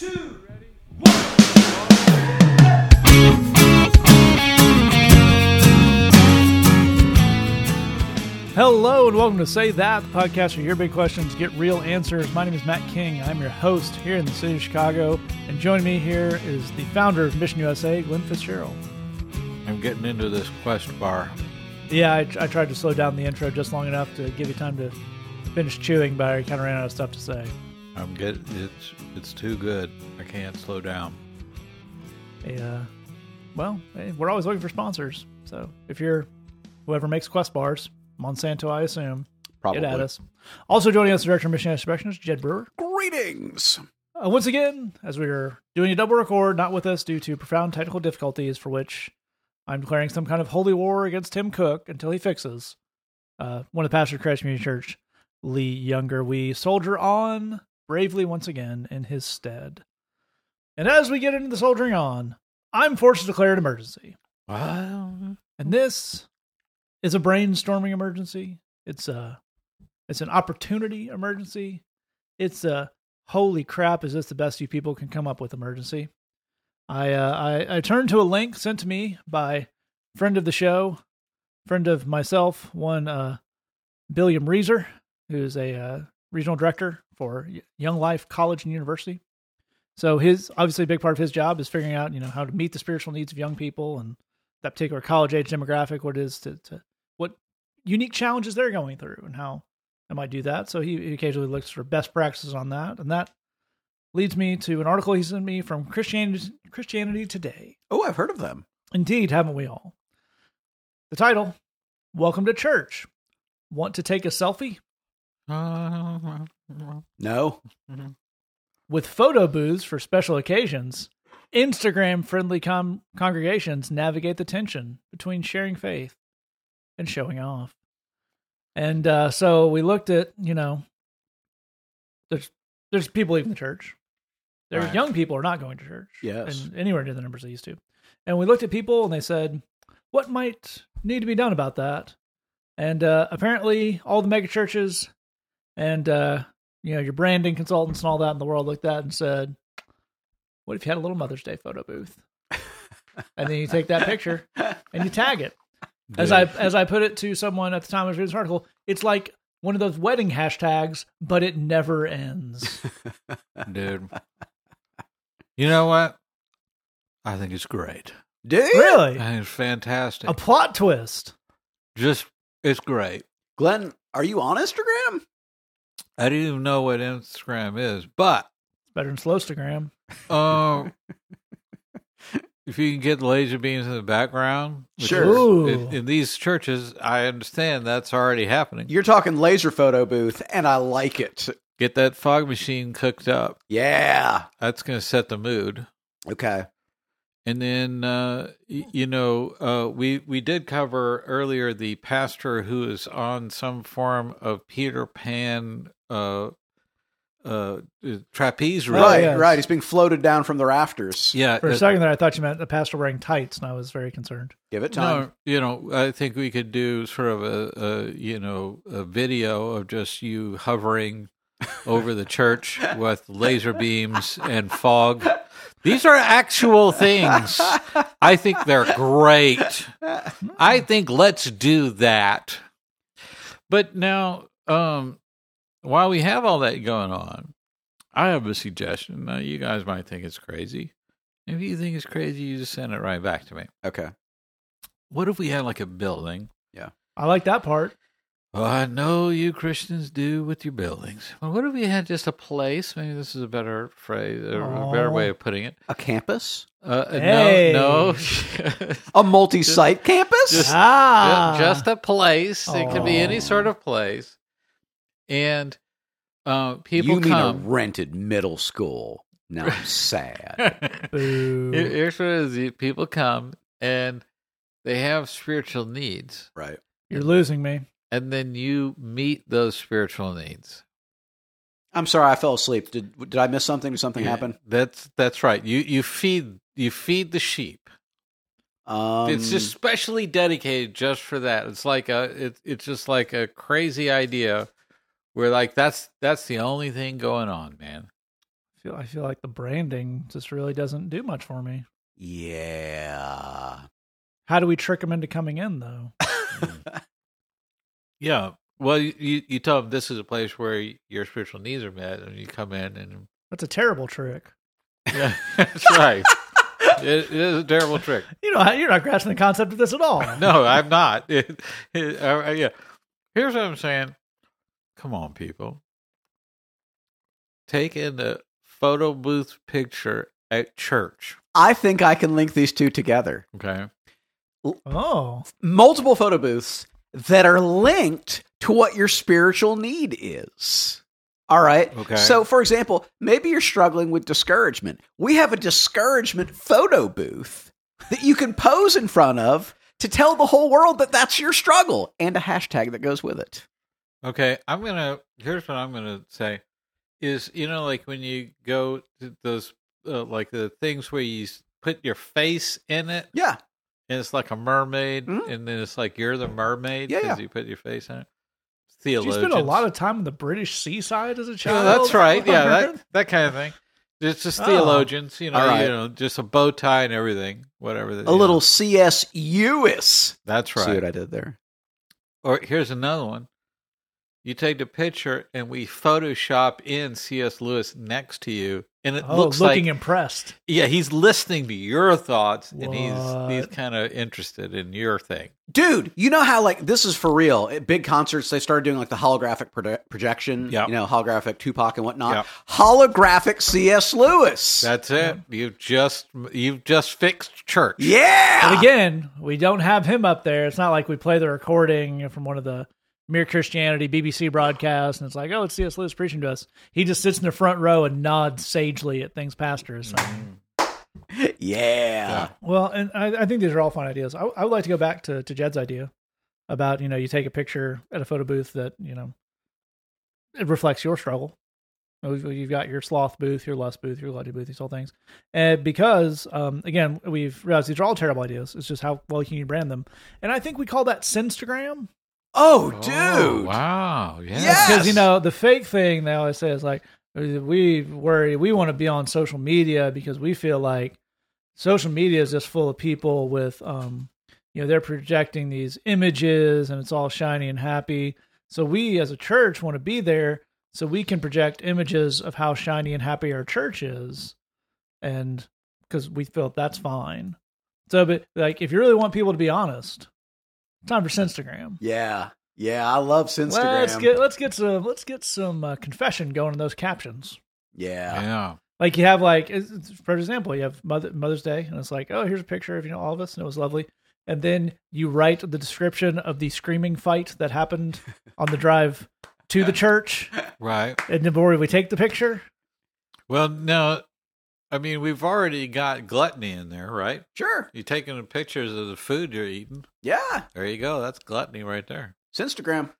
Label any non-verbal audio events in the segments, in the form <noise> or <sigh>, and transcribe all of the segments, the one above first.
two, Hello and welcome to Say That, the podcast where your big questions get real answers. My name is Matt King. I'm your host here in the city of Chicago. And joining me here is the founder of Mission USA, Glenn Fitzgerald. I'm getting into this quest bar. Yeah, I, I tried to slow down the intro just long enough to give you time to finish chewing, but I kind of ran out of stuff to say. I'm getting it's it's too good. I can't slow down. Yeah. Well, hey, we're always looking for sponsors. So if you're whoever makes Quest bars, Monsanto, I assume, Probably. get at us. Also joining us, Director of Mission Inspection is Jed Brewer. Greetings. Uh, once again, as we are doing a double record, not with us due to profound technical difficulties, for which I'm declaring some kind of holy war against Tim Cook until he fixes. Uh, one of the pastors of Christ Community Church, Lee Younger, we soldier on bravely once again in his stead. And as we get into the soldiering on, I'm forced to declare an emergency. Well, And this is a brainstorming emergency. It's a it's an opportunity emergency. It's a holy crap, is this the best you people can come up with emergency? I uh, I, I turned to a link sent to me by friend of the show, friend of myself, one uh, Billiam Reeser, who's a uh, regional director for Young Life College and University. So his obviously a big part of his job is figuring out you know how to meet the spiritual needs of young people and that particular college age demographic, what it is to, to what unique challenges they're going through and how I might do that. So he, he occasionally looks for best practices on that. And that leads me to an article he sent me from Christianity, Christianity Today. Oh, I've heard of them. Indeed, haven't we all? The title Welcome to Church. Want to take a selfie? <laughs> No. With photo booths for special occasions, Instagram friendly com- congregations navigate the tension between sharing faith and showing off. And uh, so we looked at, you know, there's there's people leaving the church. There's Right. young people who are not going to church. Yes. And anywhere near the numbers they used to. And we looked at people and they said, what might need to be done about that? And uh, apparently all the mega churches and uh, you know, your branding consultants and all that in the world looked at and said, What if you had a little Mother's Day photo booth? and then you take that picture and you tag it. As I as I put it to someone at the time I was reading this article, it's like one of those wedding hashtags, but it never ends. <laughs> dude. You know what? I think it's great. Do you? really? I think it's fantastic. A plot twist. Just it's great. Glenn, are you on Instagram? I didn't even know what Instagram is, but It's better than Slowstagram. uh, <laughs> if you can get laser beams in the background, Sure. is- in, in these churches, I understand that's already happening. You're talking laser photo booth, and I like it. Get that fog machine cooked up. Yeah. That's going to set the mood. Okay. And then, uh, you know, uh, we we did cover earlier the pastor who is on some form of Peter Pan uh, uh, trapeze rope. right, yes. right. He's being floated down from the rafters. Yeah, For a uh, second there, I thought you meant the pastor wearing tights, and I was very concerned. Give it time. No, you know, I think we could do sort of a, a you know a video of just you hovering <laughs> over the church with laser beams and fog. These are actual things. I think they're great. I think let's do that. But now, um, while we have all that going on, I have a suggestion. Now, you guys might think it's crazy. If you think it's crazy, you just send it right back to me. Okay. What if we had like a building? Yeah. I like that part. Well, I know you Christians do with your buildings. Well, what if we had just a place? Maybe this is a better phrase, or a better way of putting it. A campus? Uh, Hey. No, no, <laughs> A multi site campus? just- ah, Ju- just a place. It could be any sort of place, and uh, people you mean come. a rented middle school. Now I'm sad. <laughs> Boo. Here- Here's what it is: people come and they have spiritual needs, right. You're losing me. and then you meet those spiritual needs. I'm sorry, I fell asleep. Did did I miss something? Did something Yeah, happen? That's that's right. You you feed you feed the sheep. Um, it's just specially dedicated just for that. It's like a it, it's just like a crazy idea where like that's that's the only thing going on, man. I feel I feel like the branding just really doesn't do much for me. Yeah. How do we trick them into coming in though? <laughs> Yeah. Well, you, you you tell them this is a place where your spiritual needs are met, and you come in and That's a terrible trick. <laughs> yeah, that's right. It, it is a terrible trick. <laughs> You know, you're not grasping the concept of this at all. No, I'm not. It- it- uh, yeah. Here's what I'm saying. Come on, people. Take in a photo booth picture at church. I think I can link these two together. Okay. Oh, Multiple photo booths that are linked to what your spiritual need is. All right. Okay. So, for example, maybe you're struggling with discouragement. We have a discouragement photo booth that you can pose in front of to tell the whole world that that's your struggle and a hashtag that goes with it. Okay. I'm gonna. Here's what I'm gonna say. Is you know like when you go to those uh, like the things where you put your face in it Yeah. and it's like a mermaid Mhm. and then it's like you're the mermaid Yeah, because yeah. you put your face in it. Theologians. spend a lot of time on the British seaside as a Yeah, child. that's right. <laughs> Yeah, that that kind of thing. It's just Oh. theologians, you know, right. you know, just a bow tie and everything, whatever. A little C.S. Lewis. That's See right. what I did there? Or here's another one. You take the picture and we Photoshop in C.S. Lewis next to you, and it Oh, looks looking like impressed. yeah, he's listening to your thoughts, and he's he's kind of interested in your thing. Dude, you know how like this is for real. At big concerts, they started doing like the holographic proje- projection. Yep. You know, holographic Tupac and whatnot. Yep. Holographic C.S. Lewis. That's it. You just you've just fixed church. yeah. But again, we don't have him up there. It's not like we play the recording from one of the Mere Christianity BBC broadcast, and it's like, oh, it's C.S. Lewis preaching to us. He just sits in the front row and nods sagely at things pastor is saying. <laughs> yeah. Well, and I, I think these are all fun ideas. I, I would like to go back to, to Jed's idea about, you know, you take a picture at a photo booth that, you know, it reflects your struggle. You've you've got your sloth booth, your lust booth, your gluttony booth, these whole things. And because, um, again, we've realized these are all terrible ideas. It's just how well can you brand them. And I think we call that Sinstagram. Oh, Oh, dude. wow. Yeah. Yes! Because, you know, the fake thing they always say is like, we worry, we want to be on social media because we feel like social media is just full of people with, um, you know, they're projecting these images and it's all shiny and happy. So we as a church want to be there so we can project images of how shiny and happy our church is. And because we feel that's fine. So, but like, if you really want people to be honest, time for Instagram. Yeah. Yeah. I love Instagram. Let's get let's get some let's get some uh, confession going in those captions. yeah. Yeah. Like you have like it's- it's- for example, you have Mother, Mother's Day, and it's like, oh, here's a picture of you know all of us, and it was lovely. And then you write the description of the screaming fight that happened on the drive to the <laughs> church, Right. and then before we take the picture. Well, no, I mean we've already got gluttony in there, right? Sure. You're taking pictures of the food you're eating. Yeah. There you go. That's gluttony right there. It's Instagram.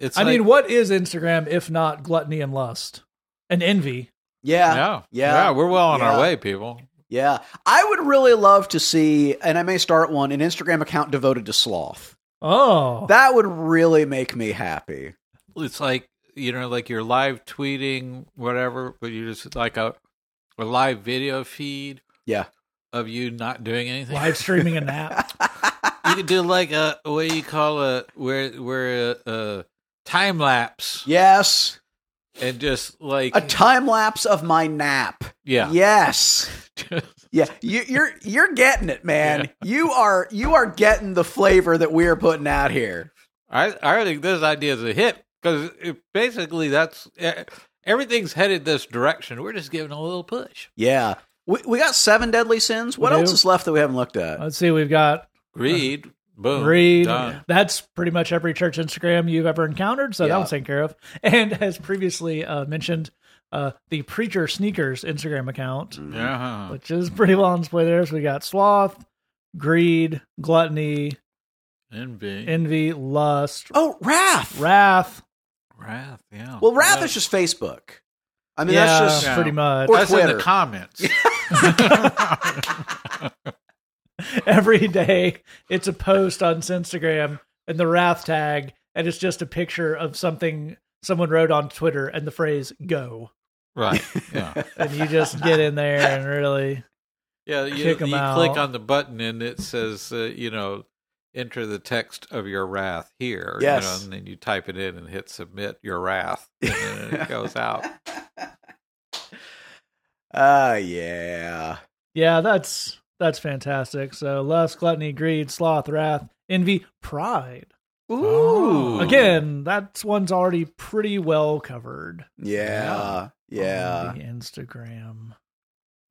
It's I like- mean, what is Instagram if not gluttony and lust and envy? Yeah. yeah, Yeah. yeah, we're well on Yeah. our way, people. Yeah. I would really love to see, and I may start one, an Instagram account devoted to sloth. Oh, That would really make me happy. It's like you know, like you're live tweeting whatever, but you just like a a live video feed Yeah. of you not doing anything. live streaming a <laughs> nap. you could do like a what do you call a where where a, a time lapse yes. and just like A time lapse of my nap. yeah. Yes. <laughs> Yeah, you, you're you're getting it, man. You are you are getting the flavor that we're putting out here. I I think this idea is a hit because basically that's eh, everything's headed this direction. We're just giving a little push. Yeah, we we got seven deadly sins. What else is left that we haven't looked at? Let's see, we've got Greed, boom, Read. done. That's pretty much every church Instagram you've ever encountered. So Yeah. that one's taken care of. <laughs> And as previously uh, mentioned, uh, the Preacher Sneakers Instagram account, Yeah, which is pretty well on display there. So we got sloth, greed, gluttony, envy, envy, lust, Oh, wrath. wrath. Wrath. Yeah. Well, wrath is just Facebook. I mean, yeah, that's just Yeah. pretty much. Or that's in Twitter. the comments. <laughs> <laughs> Every day it's a post on Instagram and the wrath tag, and it's just a picture of something someone wrote on Twitter and the phrase "go." Right. <laughs> Yeah. and you just get in there and really Yeah. You, Kick 'em you out. click on the button and it says, uh, you know, enter the text of your wrath here. you Yes. know, and then you type it in and hit submit your wrath. <laughs> And then it goes out. <laughs> Ah, yeah. Yeah, that's that's fantastic. So lust, gluttony, greed, sloth, wrath, envy, pride. Ooh. Again, that's one's already pretty well covered. Yeah. Yeah. on the Instagram.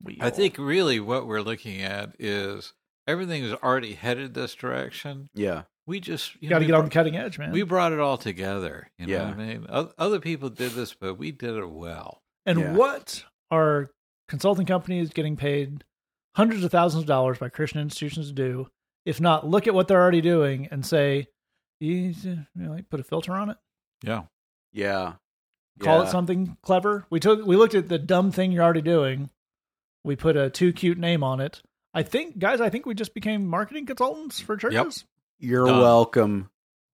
Wheel. I think really what we're looking at is everything is already headed this direction. Yeah. We just you you got to we get on the cutting edge, man. We brought it all together. You know Yeah. what I mean? O- Other people did this, but we did it well. and Yeah. what are consulting companies getting paid hundreds of thousands of dollars by Christian institutions to do? If not, look at what they're already doing and say, you, you know, like put a filter on it. Yeah. Yeah. call Yeah. it something clever. We took we looked at the dumb thing you're already doing. We put a too cute name on it. I think, guys, I think we just became marketing consultants for churches. You're Done. welcome.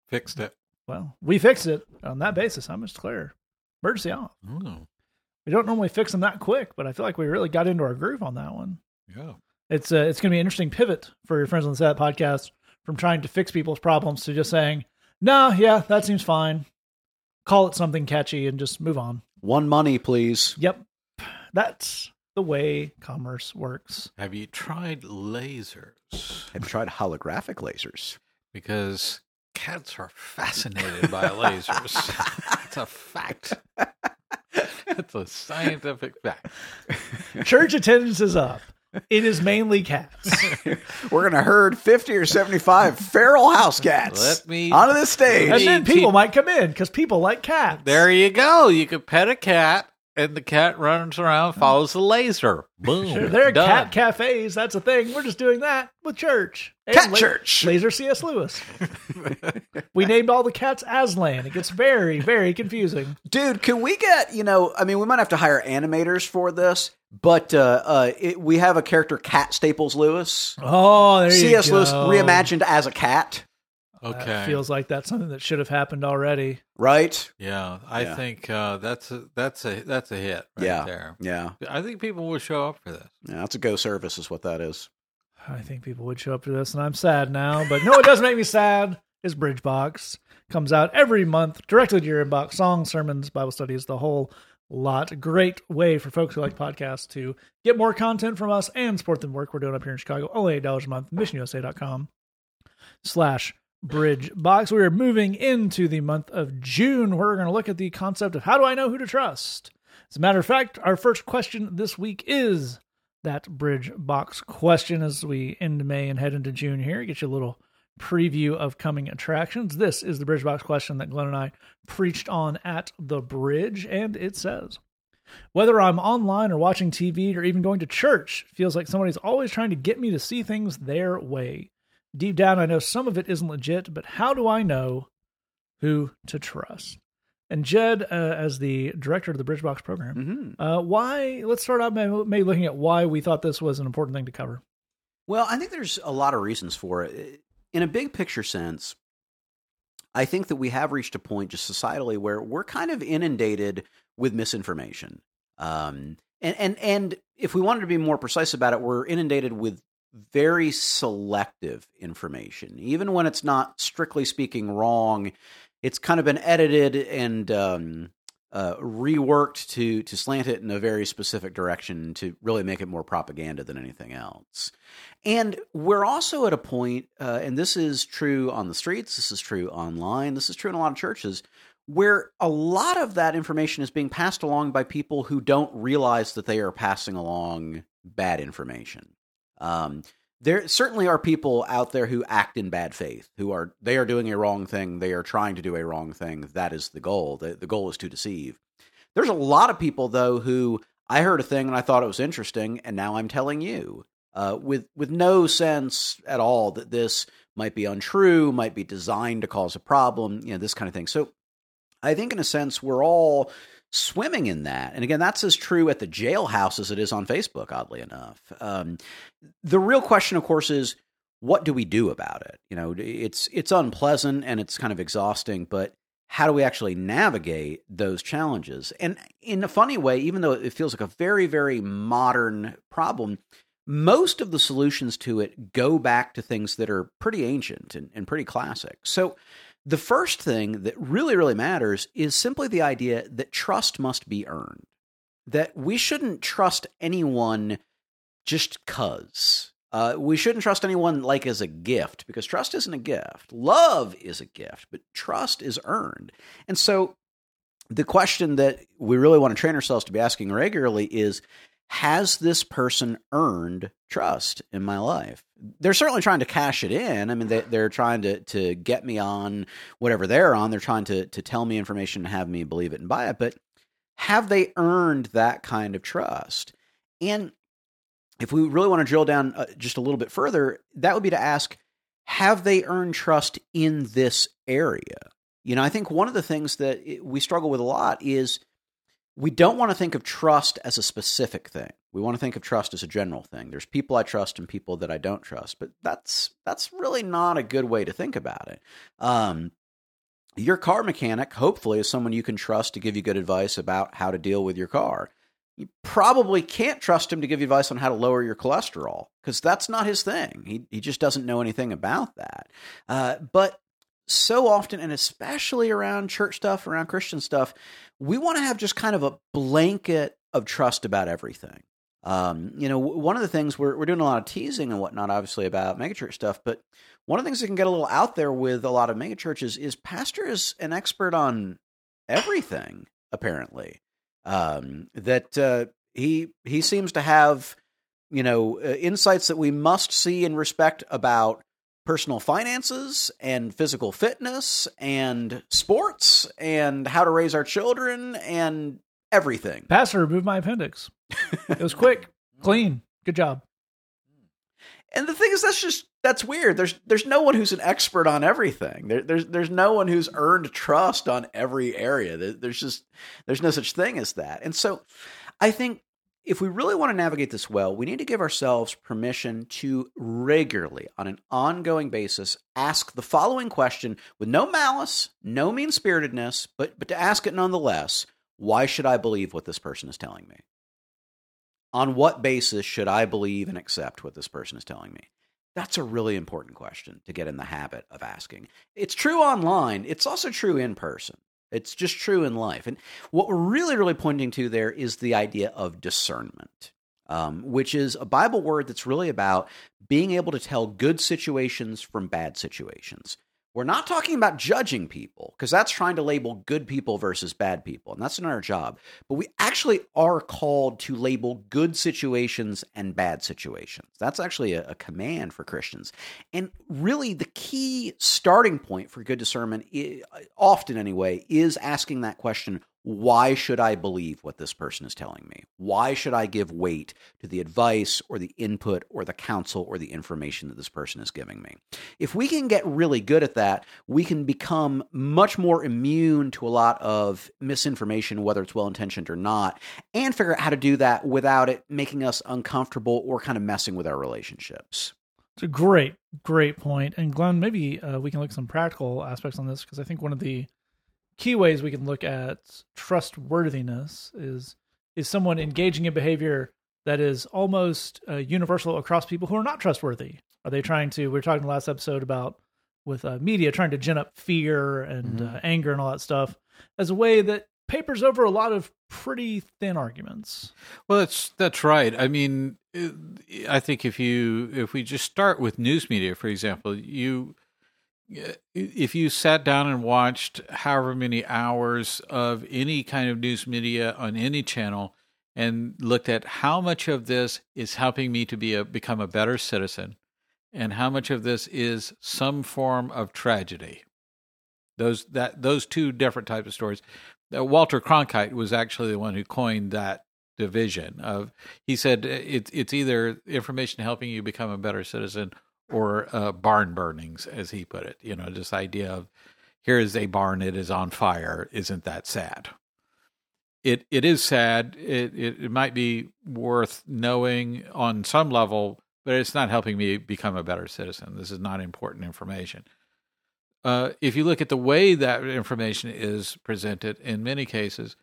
Fixed it. Well, we fixed it on that basis. I'm just clear. Emergency off. Ooh, We don't normally fix them that quick, but I feel like we really got into our groove on that one. yeah. It's uh, it's going to be an interesting pivot for your friends on the Set podcast from trying to fix people's problems to just saying, "No, yeah, that seems fine." Call it something catchy and just move on. One money, please. Yep, that's the way commerce works. Have you tried lasers? Have you tried holographic lasers? Because cats are fascinated by lasers. <laughs> it's a fact. It's a scientific fact. Church attendance is up. It is mainly cats. <laughs> We're going to herd 50 or 75 feral house cats Let me- onto this stage. And then people might come in because people like cats. There you go. You could pet a cat, and the cat runs around, follows the laser. Boom. Sure, there are Done. cat cafes. That's a thing. We're just doing that with church. And Cat la- church. Laser C.S. Lewis. we named all the cats Aslan. It gets very, very confusing. Dude, can we get, you know, I mean, we might have to hire animators for this, but uh, uh, it, we have a character, Cat Staples Lewis. Oh, there you C.S. Lewis reimagined as a cat, That Okay. feels like that's something that should have happened already. right? yeah, I Yeah. think uh, that's a that's a that's a hit right Yeah. there. Yeah. I think people will show up for this. Yeah, that's a go service, is what that is. I think people would show up for this, and I'm sad now. But no, it doesn't make me sad. Is Bridgebox comes out every month directly to your inbox. Songs, sermons, Bible studies, the whole lot. Great way for folks who like podcasts to get more content from us and support the work we're doing up here in Chicago. Only eight dollars a month. MissionUSA.com slash bridge box. We are moving into the month of June. We're going to look at the concept of how do I know who to trust. As a matter of fact, our first question this week is that bridge box question as we end May and head into June here. Get you a little preview of coming attractions. This is the bridge box question that Glenn and I preached on at the bridge, and it says whether I'm online or watching TV or even going to church, feels like somebody's always trying to get me to see things their way. Deep down, I know some of it isn't legit, but how do I know who to trust? And Jed, uh, as the director of the Bridgebox program, hmm uh, why? Let's start out maybe, maybe looking at why we thought this was an important thing to cover. Well, I think there's a lot of reasons for it. In a big picture sense, I think that we have reached a point just societally where we're kind of inundated with misinformation. Um, and, and, and if we wanted to be more precise about it, we're inundated with very selective information. Even when it's not strictly speaking wrong, it's kind of been edited and um, uh, reworked to to slant it in a very specific direction to really make it more propaganda than anything else. And we're also at a point, uh, and this is true on the streets, this is true online, this is true in a lot of churches, where a lot of that information is being passed along by people who don't realize that they are passing along bad information. Um, there certainly are people out there who act in bad faith, who are they are doing a wrong thing, they are trying to do a wrong thing. That is the goal. The, the goal is to deceive. There's a lot of people though who I heard a thing and I thought it was interesting, and now I'm telling you, uh, with with no sense at all that this might be untrue, might be designed to cause a problem, you know, this kind of thing. So I think in a sense we're all swimming in that. And again, that's as true at the jailhouse as it is on Facebook, oddly enough. Um, the real question, of course, is what do we do about it? You know, it's it's unpleasant and it's kind of exhausting, but how do we actually navigate those challenges? And in a funny way, even though it feels like a very, very modern problem, most of the solutions to it go back to things that are pretty ancient and, and pretty classic. So, the first thing that really, really matters is simply the idea that trust must be earned, that we shouldn't trust anyone just because. Uh, we shouldn't trust anyone like as a gift because trust isn't a gift. Love is a gift, but trust is earned. And so the question that we really want to train ourselves to be asking regularly is has this person earned trust in my life? They're certainly trying to cash it in. I mean, they, are trying to, to get me on whatever they're on. They're trying to, to tell me information and have me believe it and buy it. But have they earned that kind of trust? And if we really want to drill down uh, just a little bit further, that would be to ask have they earned trust in this area? You know, I think one of the things that we struggle with a lot is we don't want to think of trust as a specific thing. We want to think of trust as a general thing. There's people I trust and people that I don't trust, but that's that's really not a good way to think about it. Um, your car mechanic, hopefully, is someone you can trust to give you good advice about how to deal with your car. You probably can't trust him to give you advice on how to lower your cholesterol because that's not his thing. He he just doesn't know anything about that. Uh, but so often, and especially around church stuff, around Christian stuff, we want to have just kind of a blanket of trust about everything. Um, you know, one of the things we're we're doing a lot of teasing and whatnot, obviously about megachurch stuff, but one of the things that can get a little out there with a lot of megachurches is pastor is an expert on everything. Apparently, um, that uh, he he seems to have you know uh, insights that we must see and respect about personal finances and physical fitness and sports and how to raise our children and everything. Pastor, remove my appendix. It was quick, <laughs> clean. Good job. And the thing is, that's just that's weird. There's there's no one who's an expert on everything. There, there's there's no one who's earned trust on every area. There's just there's no such thing as that. And so, I think if we really want to navigate this well, we need to give ourselves permission to regularly, on an ongoing basis, ask the following question with no malice, no mean spiritedness, but, but to ask it nonetheless why should I believe what this person is telling me? On what basis should I believe and accept what this person is telling me? That's a really important question to get in the habit of asking. It's true online, it's also true in person. It's just true in life. And what we're really, really pointing to there is the idea of discernment, um, which is a Bible word that's really about being able to tell good situations from bad situations. We're not talking about judging people because that's trying to label good people versus bad people, and that's not our job. But we actually are called to label good situations and bad situations. That's actually a, a command for Christians. And really, the key starting point for good discernment, often anyway, is asking that question why should I believe what this person is telling me? Why should I give weight to the advice or the input or the counsel or the information that this person is giving me? If we can get really good at that, we can become much more immune to a lot of misinformation, whether it's well intentioned or not, and figure out how to do that without it making us uncomfortable or kind of messing with our relationships. It's a great, great point. And Glenn, maybe uh, we can look at some practical aspects on this because I think one of the key ways we can look at trustworthiness is is someone engaging in behavior that is almost uh, universal across people who are not trustworthy. Are they trying to? We were talking last episode about with uh, media trying to gin up fear and mm-hmm. uh, anger and all that stuff as a way that papers over a lot of pretty thin arguments. Well, that's that's right. I mean, I think if you if we just start with news media, for example, you if you sat down and watched however many hours of any kind of news media on any channel and looked at how much of this is helping me to be a become a better citizen and how much of this is some form of tragedy those that those two different types of stories. Uh, Walter Cronkite was actually the one who coined that division of he said it's it's either information helping you become a better citizen or uh, barn burnings, as he put it. You know, this idea of here is a barn, it is on fire. Isn't that sad? It it is sad. It, it it might be worth knowing on some level, but it's not helping me become a better citizen. This is not important information. uh, if you look at the way that information is presented, in many cases,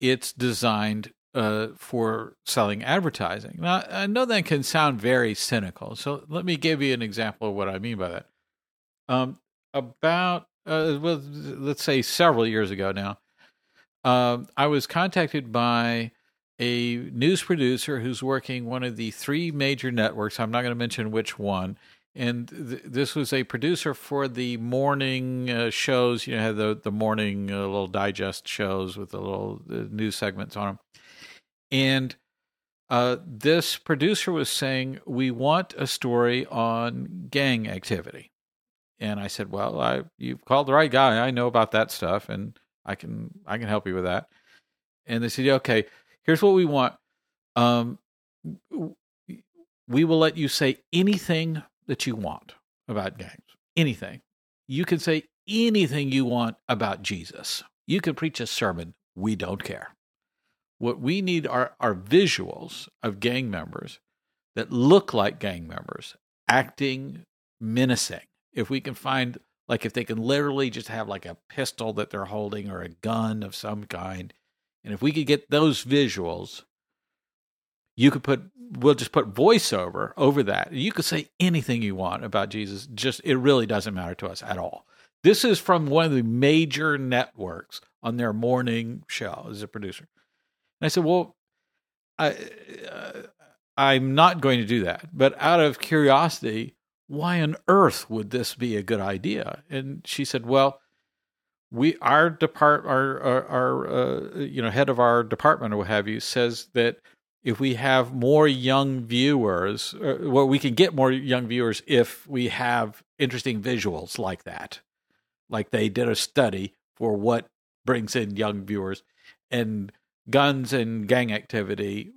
it's designed uh, for selling advertising. Now, I know that can sound very cynical. So let me give you an example of what I mean by that. Um, about, uh, well, let's say several years ago now, um, I was contacted by a news producer who's working one of the three major networks. I'm not going to mention which one. And th- this was a producer for the morning uh, shows. You know, the the morning uh, little digest shows with the little uh, news segments on them. And uh, this producer was saying, "We want a story on gang activity." And I said, "Well, I you've called the right guy. I know about that stuff, and I can I can help you with that." And they said, "Okay, here's what we want. Um, we will let you say anything that you want about gangs. Anything. You can say anything you want about Jesus. You can preach a sermon. We don't care. What we need are, are visuals of gang members that look like gang members acting menacing. If we can find, like, if they can literally just have like a pistol that they're holding or a gun of some kind, and if we could get those visuals, you could put, we'll just put voiceover over that. You could say anything you want about Jesus. Just, it really doesn't matter to us at all. This is from one of the major networks on their morning show as a producer. And I said, well, I, uh, I'm not going to do that. But out of curiosity, why on earth would this be a good idea? And she said, well, we our depart our our, our uh, you know head of our department or what have you says that if we have more young viewers, uh, well, we can get more young viewers if we have interesting visuals like that. Like they did a study for what brings in young viewers, and guns and gang activity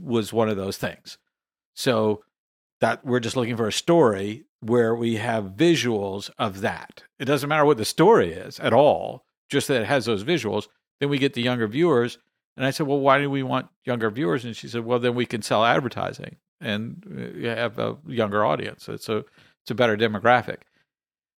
was one of those things. So that we're just looking for a story where we have visuals of that. It doesn't matter what the story is at all, just that it has those visuals. Then we get the younger viewers. And I said, well, why do we want younger viewers? And she said, well, then we can sell advertising and uh, have a younger audience. It's a it's a better demographic.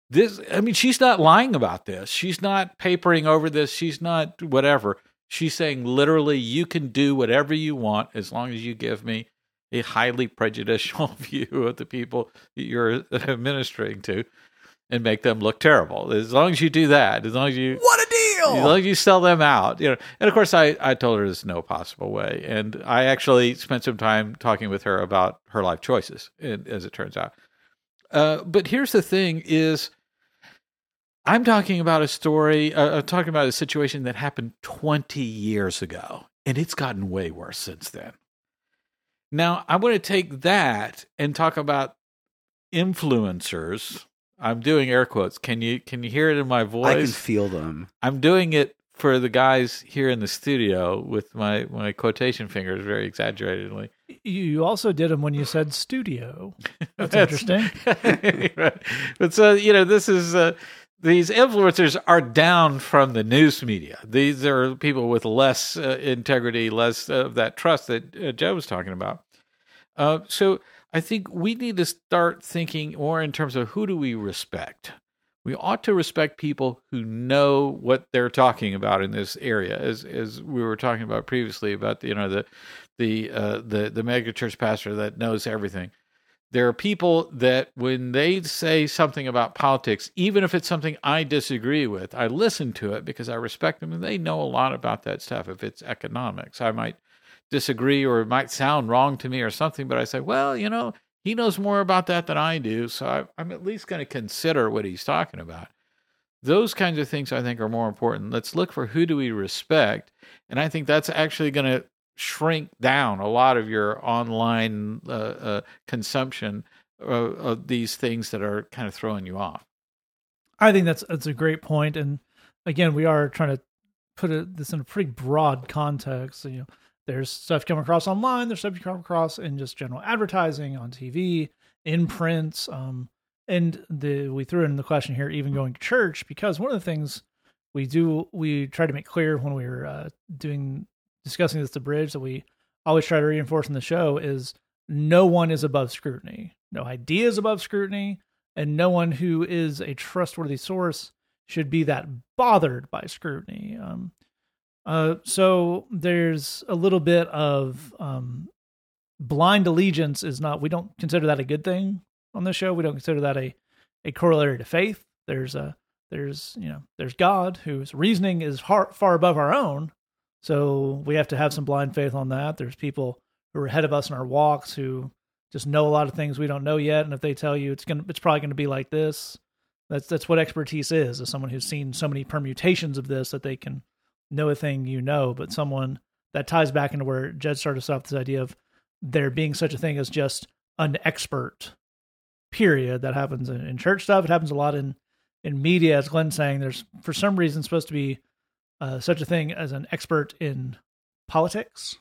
This, I mean, she's not lying about this. She's not papering over this. She's not whatever. She's saying literally, you can do whatever you want as long as you give me a highly prejudicial <laughs> view of the people you're <laughs> administering to and make them look terrible. As long as you do that, as long as you what a deal, as long as you sell them out, you know. And of course, I I told her there's no possible way, and I actually spent some time talking with her about her life choices, as it turns out. Uh, but here's the thing: is I'm talking about a story, uh, I'm talking about a situation that happened 20 years ago, and it's gotten way worse since then. Now, I want to take that and talk about influencers. I'm doing air quotes. Can you can you hear it in my voice? I can feel them. I'm doing it for the guys here in the studio with my my quotation fingers very exaggeratedly. You also did them when you said studio. That's, <laughs> That's interesting. <laughs> But so you know, this is uh, these influencers are down from the news media. These are people with less uh, integrity, less of that trust that uh, Joe was talking about. Uh, so I think we need to start thinking more in terms of who do we respect. We ought to respect people who know what they're talking about in this area, as as we were talking about previously about you know the the uh, the the megachurch pastor that knows everything. There are people that when they say something about politics, even if it's something I disagree with, I listen to it because I respect them and they know a lot about that stuff. If it's economics, I might disagree or it might sound wrong to me or something, but I say, well, you know, he knows more about that than I do, so I, I'm at least going to consider what he's talking about. Those kinds of things I think are more important. Let's look for who do we respect, and I think that's actually going to shrink down a lot of your online uh, uh, consumption of, of these things that are kind of throwing you off. I think that's that's a great point, and again, we are trying to put a, this in a pretty broad context. You know, there's stuff you come across online, there's stuff you come across in just general advertising on TV, in print, um, and the we threw in the question here, even going to church, because one of the things we do we try to make clear when we were uh, doing discussing this to bridge that we always try to reinforce in the show is no one is above scrutiny no idea is above scrutiny and no one who is a trustworthy source should be that bothered by scrutiny. Um, uh, so there's a little bit of um, blind allegiance is not. We don't consider that a good thing on this show. We don't consider that a a corollary to faith. There's a there's you know there's God whose reasoning is far, far above our own. So we have to have some blind faith on that. There's people who are ahead of us in our walks who just know a lot of things we don't know yet, and if they tell you it's gonna it's probably gonna be like this, that's that's what expertise is. Is someone who's seen so many permutations of this that they can know a thing you know. But someone that ties back into where Jed started us off this idea of there being such a thing as just an expert. Period. That happens in, in church stuff. It happens a lot in in media, as Glenn's saying. There's for some reason supposed to be uh, such a thing as an expert in politics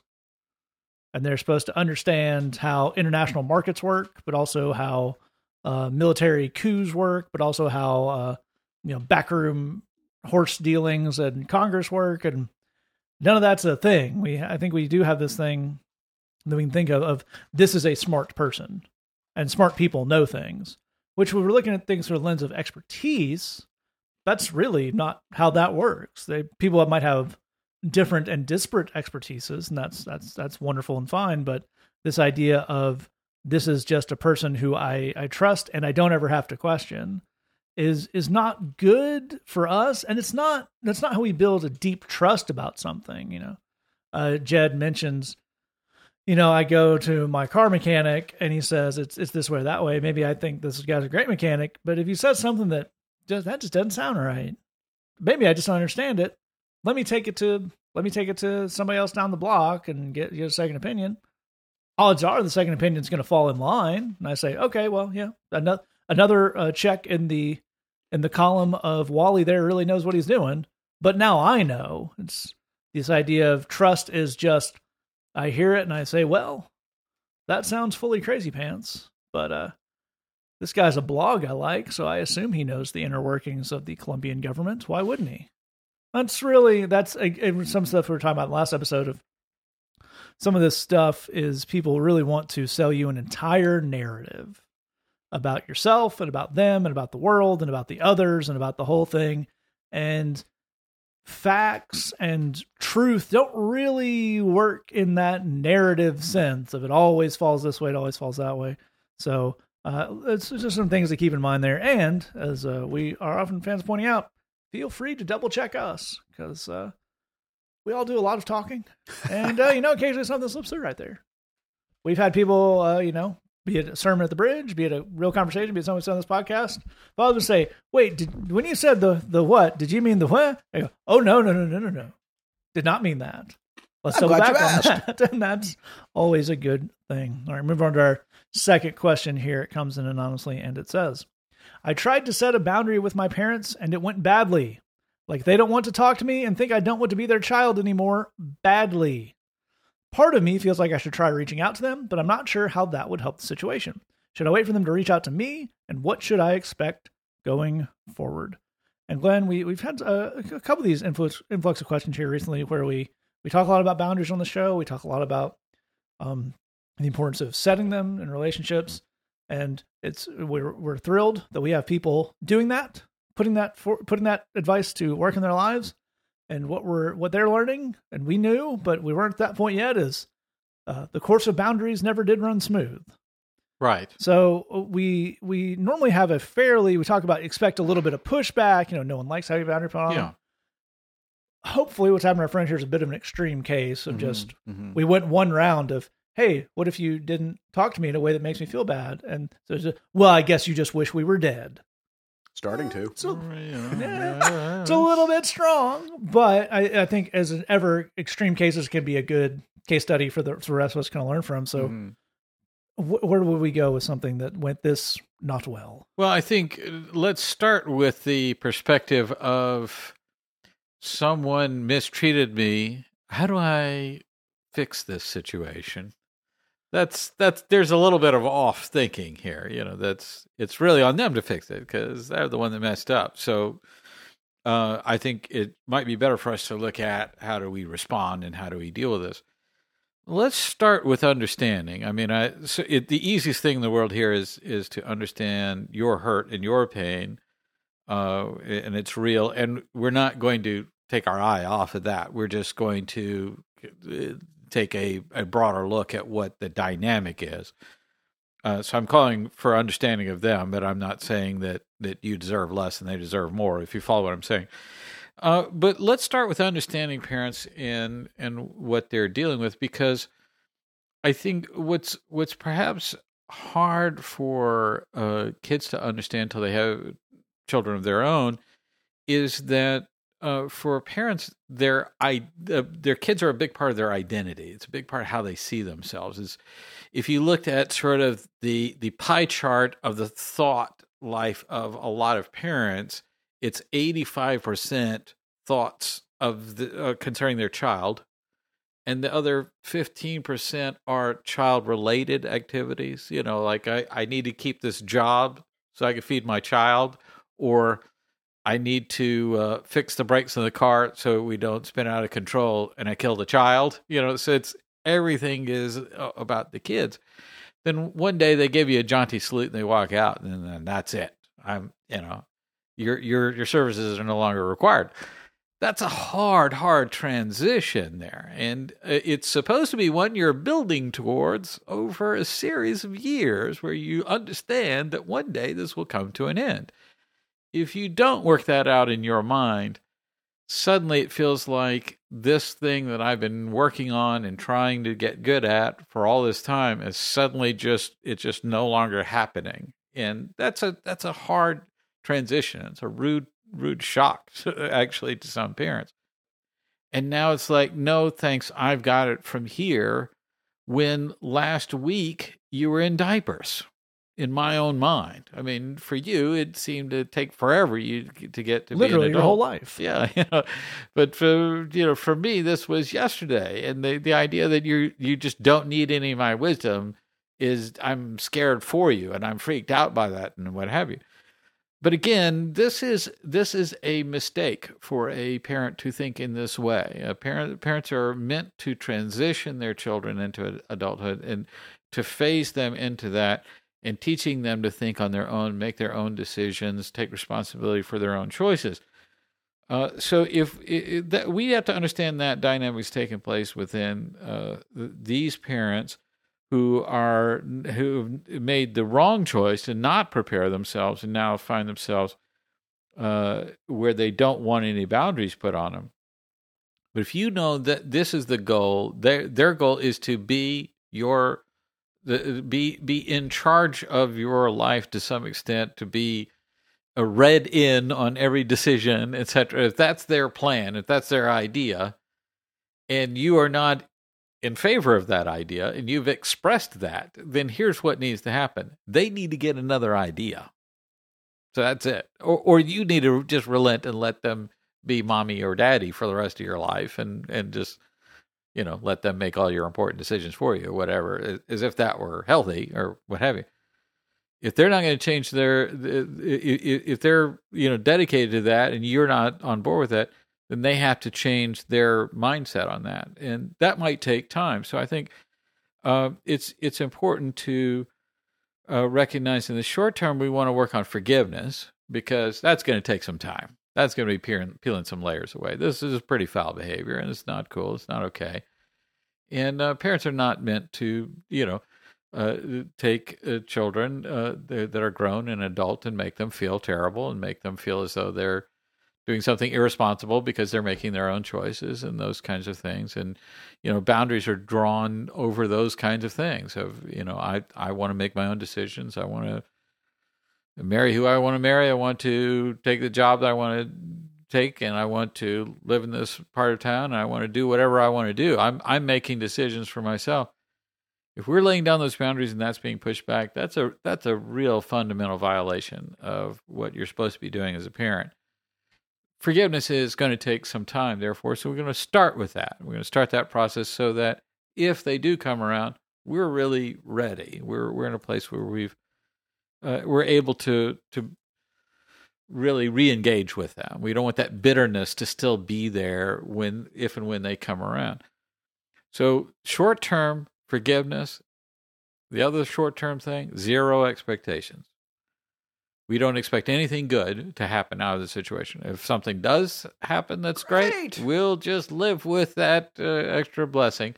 and they're supposed to understand how international markets work, but also how uh, military coups work, but also how uh, you know backroom horse dealings and Congress work, and none of that's a thing. We I think we do have this thing that we can think of of this is a smart person, and smart people know things. Which we're looking at things through the lens of expertise, that's really not how that works. They people might have different and disparate expertises, and that's that's that's wonderful and fine. But this idea of this is just a person who I I trust and I don't ever have to question is is not good for us, and it's not that's not how we build a deep trust about something. You know, uh, Jed mentions. You know, I go to my car mechanic and he says it's it's this way or that way. Maybe I think this guy's a great mechanic, but if he says something that just, that just doesn't sound right, maybe I just don't understand it. Let me take it to let me take it to somebody else down the block and get get a second opinion. Odds are the second opinion is going to fall in line, and I say, okay, well, yeah, another another uh, check in the in the column of Wally there really knows what he's doing. But now I know. It's this idea of trust is just I hear it and I say, well, that sounds fully crazy pants, but uh, this guy's a blog I like, so I assume he knows the inner workings of the Colombian government. Why wouldn't he? That's really that's uh, some stuff we were talking about in the last episode of some of this stuff is people really want to sell you an entire narrative about yourself and about them and about the world and about the others and about the whole thing and facts and truth don't really work in that narrative sense of it always falls this way it always falls that way so uh, it's just some things to keep in mind there and as uh, we are often fans pointing out feel free to double check us because uh, we all do a lot of talking, and uh, you know, occasionally something slips through right there. We've had people, uh, you know, be it a sermon at the bridge, be it a real conversation, be it someone on this podcast. Father would say, "Wait, did, when you said the the what? Did you mean the what?" I go, "Oh no, no, no, no, no, no, did not mean that." Let's double back on that, <laughs> and that's always a good thing. All right, move on to our second question here. It comes in anonymously, and it says, I tried to set a boundary with my parents and it went badly. Like they don't want to talk to me and think I don't want to be their child anymore badly. Part of me feels like I should try reaching out to them, but I'm not sure how that would help the situation. Should I wait for them to reach out to me? And what should I expect going forward? And Glenn, we, we've had a, a couple of these influx, influx of questions here recently where we, we talk a lot about boundaries on the show. We talk a lot about um, the importance of setting them in relationships and it's we're we're thrilled that we have people doing that, putting that for putting that advice to work in their lives, and what we're what they're learning, and we knew, but we weren't at that point yet. Is uh, the course of boundaries never did run smooth. Right. So uh, we we normally have a fairly we talk about expect a little bit of pushback. You know, no one likes having boundary put on. Yeah. Hopefully, what's happening to our friend here is a bit of an extreme case of Mhm, just mhm. we went one round of hey what if you didn't talk to me in a way that makes me feel bad and so it's just, well i guess you just wish we were dead Starting to. it's a, <laughs> Yeah. it's a little bit strong but I, I think as an ever extreme cases can be a good case study for the, for the rest of us to learn from so Mhm. wh- where would we go with something that went this not well Well, I think uh, let's start with the perspective of someone mistreated me. How do I fix this situation? That's that's there's a little bit of off thinking here. You know, that's it's really on them to fix it because they're the one that messed up. So uh, I think it might be better for us to look at how do we respond and how do we deal with this. Let's start with understanding. I mean, I so it, the easiest thing in the world here is is to understand your hurt and your pain, uh, and it's real. And we're not going to take our eye off of that. We're just going to uh, take a, a broader look at what the dynamic is. Uh, so I'm calling for understanding of them, but I'm not saying that that you deserve less and they deserve more. If you follow what I'm saying. Uh, but let's start with understanding parents and and what they're dealing with because I think what's what's perhaps hard for uh, kids to understand until they have children of their own is that uh, for parents, their I, uh, their kids are a big part of their identity. It's a big part of how they see themselves. Is if you looked at sort of the the pie chart of the thought life of a lot of parents, it's 85% thoughts of the, uh, concerning their child and the other 15% are child related activities you know like I, I need to keep this job so i can feed my child or i need to uh, fix the brakes in the car so we don't spin out of control and i kill the child you know so it's everything is uh, about the kids then one day they give you a jaunty salute and they walk out and then that's it i'm you know your your your services are no longer required. That's a hard, hard transition there, and uh, it's supposed to be one you're building towards over a series of years, where you understand that one day this will come to an end. If you don't work that out in your mind, suddenly it feels like this thing that I've been working on and trying to get good at for all this time is suddenly just it's just no longer happening. And that's a that's a hard transition. It's a rude, rude shock, <laughs> actually, to some parents. And now it's like, no, thanks, I've got it from here. When last week you were in diapers, in my own mind. I mean, for you, it seemed to take forever you to get to literally your whole life. Yeah, <laughs> you know, but for you know, for me, this was yesterday, and the the idea that you you just don't need any of my wisdom is I'm scared for you, and I'm freaked out by that, and what have you. But again, this is this is a mistake for a parent to think in this way. A parent parents are meant to transition their children into adulthood and to phase them into that and teaching them to think on their own, make their own decisions, take responsibility for their own choices. Uh, so if it, that, we have to understand that dynamics taking place within uh, these parents who are who made the wrong choice to not prepare themselves and now find themselves uh, where they don't want any boundaries put on them. But if you know that this is the goal, their their goal is to be your the, be be in charge of your life to some extent, to be a read in on every decision, etc. If that's their plan, if that's their idea, and you are not in favor of that idea and you've expressed that, then here's what needs to happen. They need to get another idea. So that's it. Or or you need to just relent and let them be mommy or daddy for the rest of your life and and just you know, let them make all your important decisions for you whatever, as if that were healthy or what have you. If they're not going to change their if they're, you know, dedicated to that and you're not on board with that, then they have to change their mindset on that, and that might take time. So I think uh, it's it's important to uh, recognize in the short term we want to work on forgiveness because that's going to take some time. That's going to be peeling, peeling some layers away. This is pretty foul behavior, and it's not cool. It's not okay. And uh, parents are not meant to, you know, uh, take uh, children uh, that are grown and adult and make them feel terrible and make them feel as though they're doing something irresponsible because they're making their own choices and those kinds of things and you know boundaries are drawn over those kinds of things of you know i i want to make my own decisions i want to marry who i want to marry i want to take the job that i want to take and i want to live in this part of town and i want to do whatever i want to do i'm i'm making decisions for myself if we're laying down those boundaries and that's being pushed back that's a that's a real fundamental violation of what you're supposed to be doing as a parent forgiveness is going to take some time, therefore. So we're going to start with that. We're going to start that process so that if they do come around, we're really ready. We're we're in a place where we've uh, we're able to to really re-engage with them. We don't want that bitterness to still be there when if and when they come around. So short term forgiveness. The other short term thing, zero expectations. We don't expect anything good to happen out of the situation. If something does happen, that's great. Great. We'll just live with that uh, extra blessing.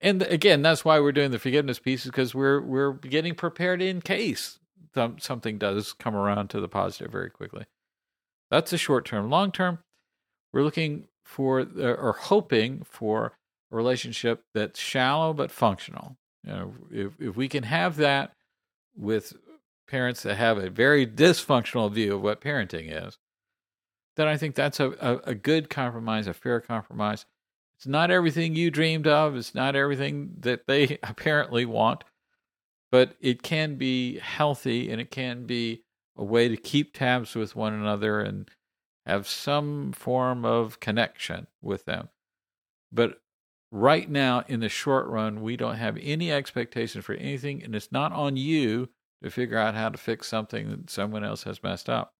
And again, that's why we're doing the forgiveness piece because we're we're getting prepared in case some, something does come around to the positive very quickly. That's the short term. Long term, we're looking for uh, or hoping for a relationship that's shallow but functional. You know, if if we can have that with parents that have a very dysfunctional view of what parenting is, then I think that's a, a, a good compromise, a fair compromise. It's not everything you dreamed of. It's not everything that they <laughs> apparently want, but it can be healthy and it can be a way to keep tabs with one another and have some form of connection with them. But right now, in the short run, we don't have any expectation for anything, and it's not on you to figure out how to fix something that someone else has messed up.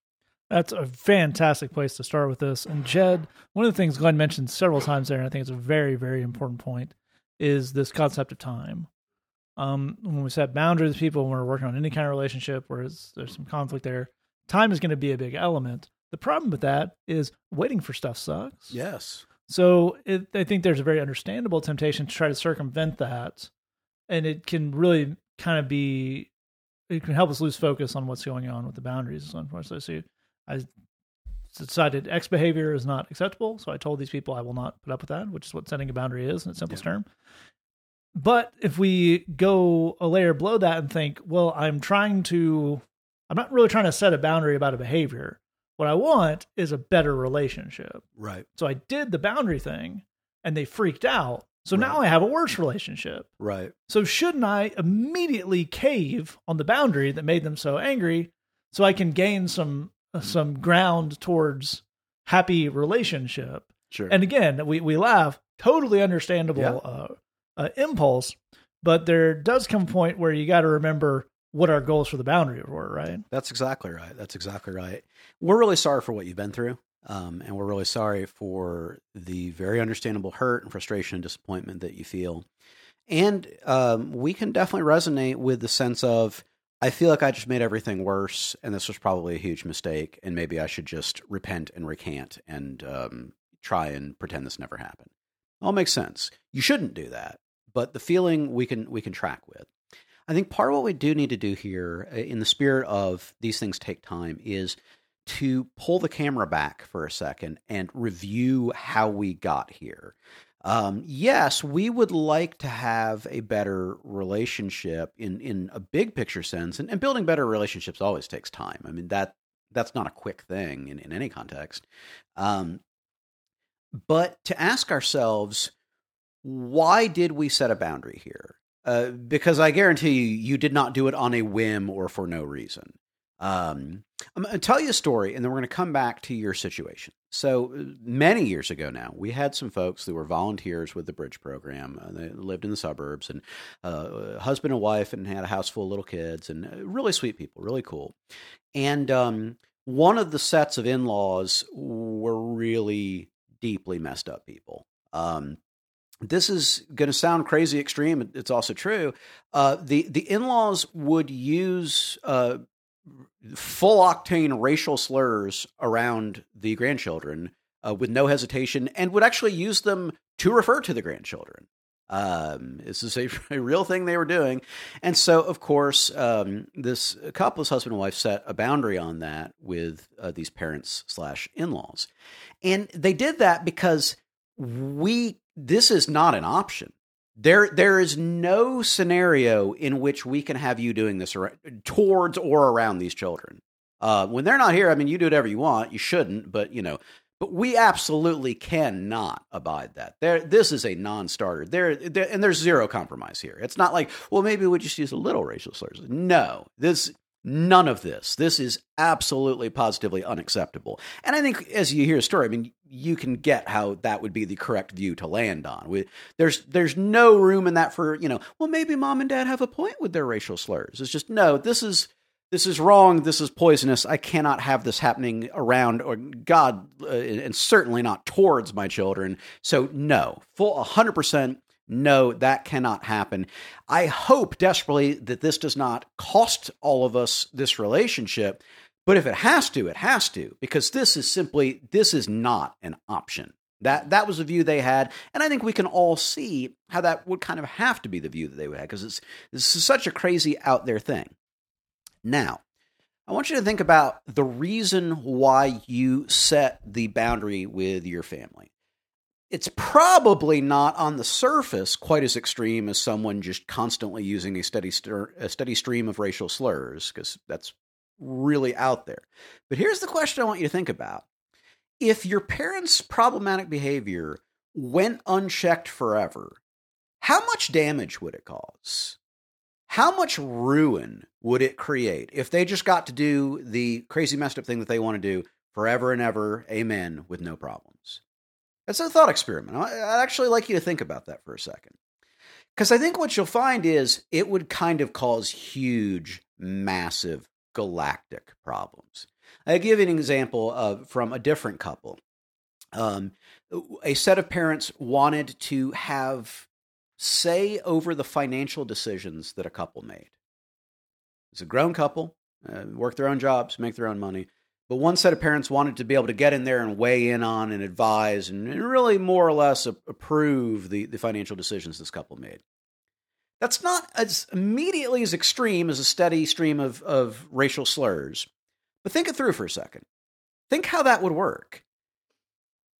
That's a fantastic place to start with this. And Jed, one of the things Glenn mentioned several times there, and I think it's a very, very important point, is this concept of time. Um, when we set boundaries with people, when we're working on any kind of relationship where there's some conflict there, time is going to be a big element. The problem with that is waiting for stuff sucks. Yes. So it, I think there's a very understandable temptation to try to circumvent that, and it can really kind of be, it can help us lose focus on what's going on with the boundaries. Unfortunately, so I decided X behavior is not acceptable, so I told these people I will not put up with that, which is what setting a boundary is in its simplest term. But if we go a layer below that and think, well, I'm trying to, I'm not really trying to set a boundary about a behavior. What I want is a better relationship. Right. So I did the boundary thing and they freaked out. So Right. now I have a worse relationship. Right. So shouldn't I immediately cave on the boundary that made them so angry so I can gain some some ground towards happy relationship? Sure. And again, we we laugh, totally understandable Yeah. uh, uh, impulse, but there does come a point where you got to remember what our goals for the boundary were, right? That's exactly right. That's exactly right. We're really sorry for what you've been through. Um, and we're really sorry for the very understandable hurt and frustration and disappointment that you feel. And um, we can definitely resonate with the sense of, I feel like I just made everything worse, and this was probably a huge mistake, and maybe I should just repent and recant and um, try and pretend this never happened. All makes sense. You shouldn't do that, but the feeling we can we can track with. I think part of what we do need to do here, uh, in the spirit of these things take time, is to pull the camera back for a second and review how we got here. Um, yes, we would like to have a better relationship in in a big picture sense, and, and building better relationships always takes time. I mean that that's not a quick thing in, in any context. Um, but to ask ourselves, why did we set a boundary here? Uh, because I guarantee you, you did not do it on a whim or for no reason. Um, I'm going to tell you a story, and then we're going to come back to your situation. So, many years ago now, we had some folks who were volunteers with the Bridge program. Uh, they lived in the suburbs, and uh, husband and wife, and had a house full of little kids, and uh, really sweet people, really cool. And um, one of the sets of in laws were really deeply messed up people. Um, this is going to sound crazy extreme. It's also true. Uh, the the in laws would use uh, full octane racial slurs around the grandchildren uh, with no hesitation, and would actually use them to refer to the grandchildren. Um, this is a, <laughs> a real thing they were doing, and so of course, um, this couple, this husband and wife, set a boundary on that with uh, these parents slash in laws, and they did that because we this is not an option. There, there is no scenario in which we can have you doing this ar- towards or around these children. Uh, when they're not here, I mean, you do whatever you want. You shouldn't, but you know, but we absolutely cannot abide that. There, this is a non-starter. There, there, and there's zero compromise here. It's not like, well, maybe we just use a little racial slurs. No, this None of this. This is absolutely positively unacceptable. And I think as you hear a story, I mean, you can get how that would be the correct view to land on. We, there's there's no room in that for, you know, well maybe mom and dad have a point with their racial slurs. It's just no, this is this is wrong. This is poisonous. I cannot have this happening around or God, uh, and certainly not towards my children. So no, full hundred percent. No, that cannot happen. I hope desperately that this does not cost all of us this relationship. But if it has to, it has to, because this is simply this is not an option. That that was the view they had, and I think we can all see how that would kind of have to be the view that they would have, because it's this is such a crazy out there thing. Now, I want you to think about the reason why you set the boundary with your family. It's probably not on the surface quite as extreme as someone just constantly using a steady, stir, a steady stream of racial slurs, because that's really out there. But here's the question I want you to think about. If your parents' problematic behavior went unchecked forever, how much damage would it cause? How much ruin would it create if they just got to do the crazy messed up thing that they want to do forever and ever, amen, with no problems? That's a thought experiment. I'd actually like you to think about that for a second. Because I think what you'll find is it would kind of cause huge, massive, galactic problems. I give you an example of from a different couple. Um, a set of parents wanted to have say over the financial decisions that a couple made. It's a grown couple, uh, work their own jobs, make their own money. But one set of parents wanted to be able to get in there and weigh in on and advise and, really more or less approve the, the financial decisions this couple made. That's not as immediately as extreme as a steady stream of, of racial slurs. But think it through for a second. Think how that would work.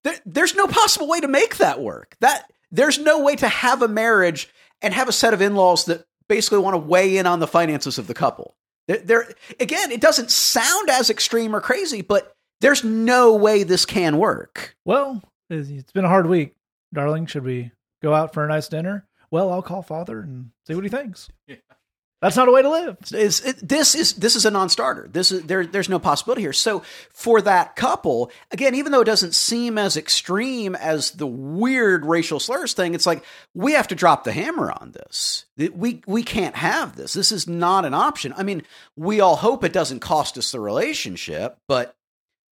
There, there's no possible way to make that work. That there's no way to have a marriage and have a set of in-laws that basically want to weigh in on the finances of the couple. There, there again, it doesn't sound as extreme or crazy, but there's no way this can work. Well, it's been a hard week, darling. Should we go out for a nice dinner? Well, I'll call father and see what he thinks. <laughs> Yeah. That's not a way to live. It, this is this is a non-starter. This is there. There's no possibility here. So for that couple, again, even though it doesn't seem as extreme as the weird racial slurs thing, it's like we have to drop the hammer on this. We we can't have this. This is not an option. I mean, we all hope it doesn't cost us the relationship, but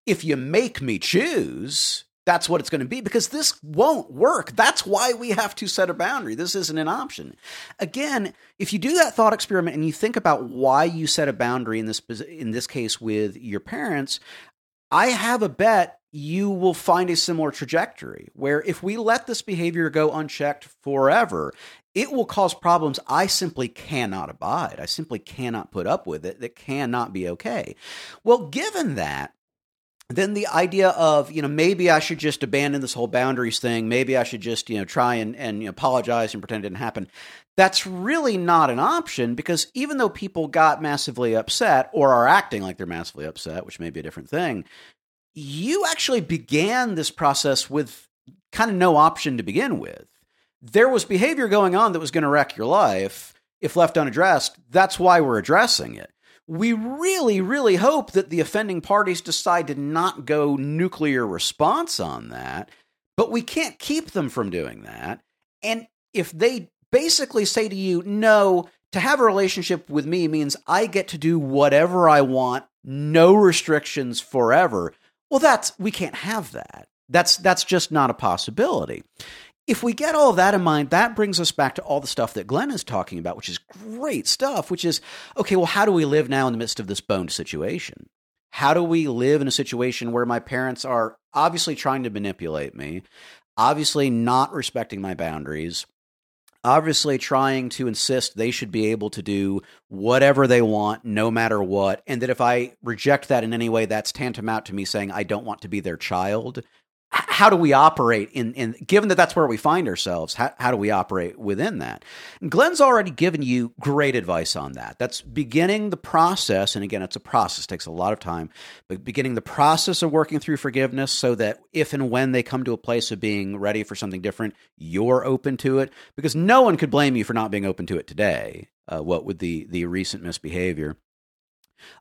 if you make me choose, that's what it's going to be because this won't work. That's why we have to set a boundary. This isn't an option. Again, if you do that thought experiment and you think about why you set a boundary in this in this case with your parents, I have a bet you will find a similar trajectory where if we let this behavior go unchecked forever, it will cause problems I simply cannot abide. I simply cannot put up with it. That cannot be okay. Well, given that, then the idea of you know maybe I should just abandon this whole boundaries thing. Maybe I should just you know try and and you know, apologize and pretend it didn't happen. That's really not an option because even though people got massively upset or are acting like they're massively upset, which may be a different thing, you actually began this process with kind of no option to begin with. There was behavior going on that was going to wreck your life if left unaddressed. That's why we're addressing it we really, really hope that the offending parties decide to not go nuclear response on that, but we can't keep them from doing that. And if they basically say to you, no, to have a relationship with me means I get to do whatever I want, no restrictions forever. Well, that's we can't have that. That's that's just not a possibility if we get all of that in mind, that brings us back to all the stuff that Glenn is talking about, which is great stuff, which is okay, well, how do we live now in the midst of this boned situation? How do we live in a situation where my parents are obviously trying to manipulate me, obviously not respecting my boundaries, obviously trying to insist they should be able to do whatever they want, no matter what, and that if I reject that in any way, that's tantamount to me saying I don't want to be their child, how do we operate in, in given that that's where we find ourselves how, how do we operate within that? And glenn's already given you great advice on that. That's beginning the process and again it's a process takes a lot of time but beginning the process of working through forgiveness so that if and when they come to a place of being ready for something different you're open to it because no one could blame you for not being open to it today uh, what with the the recent misbehavior.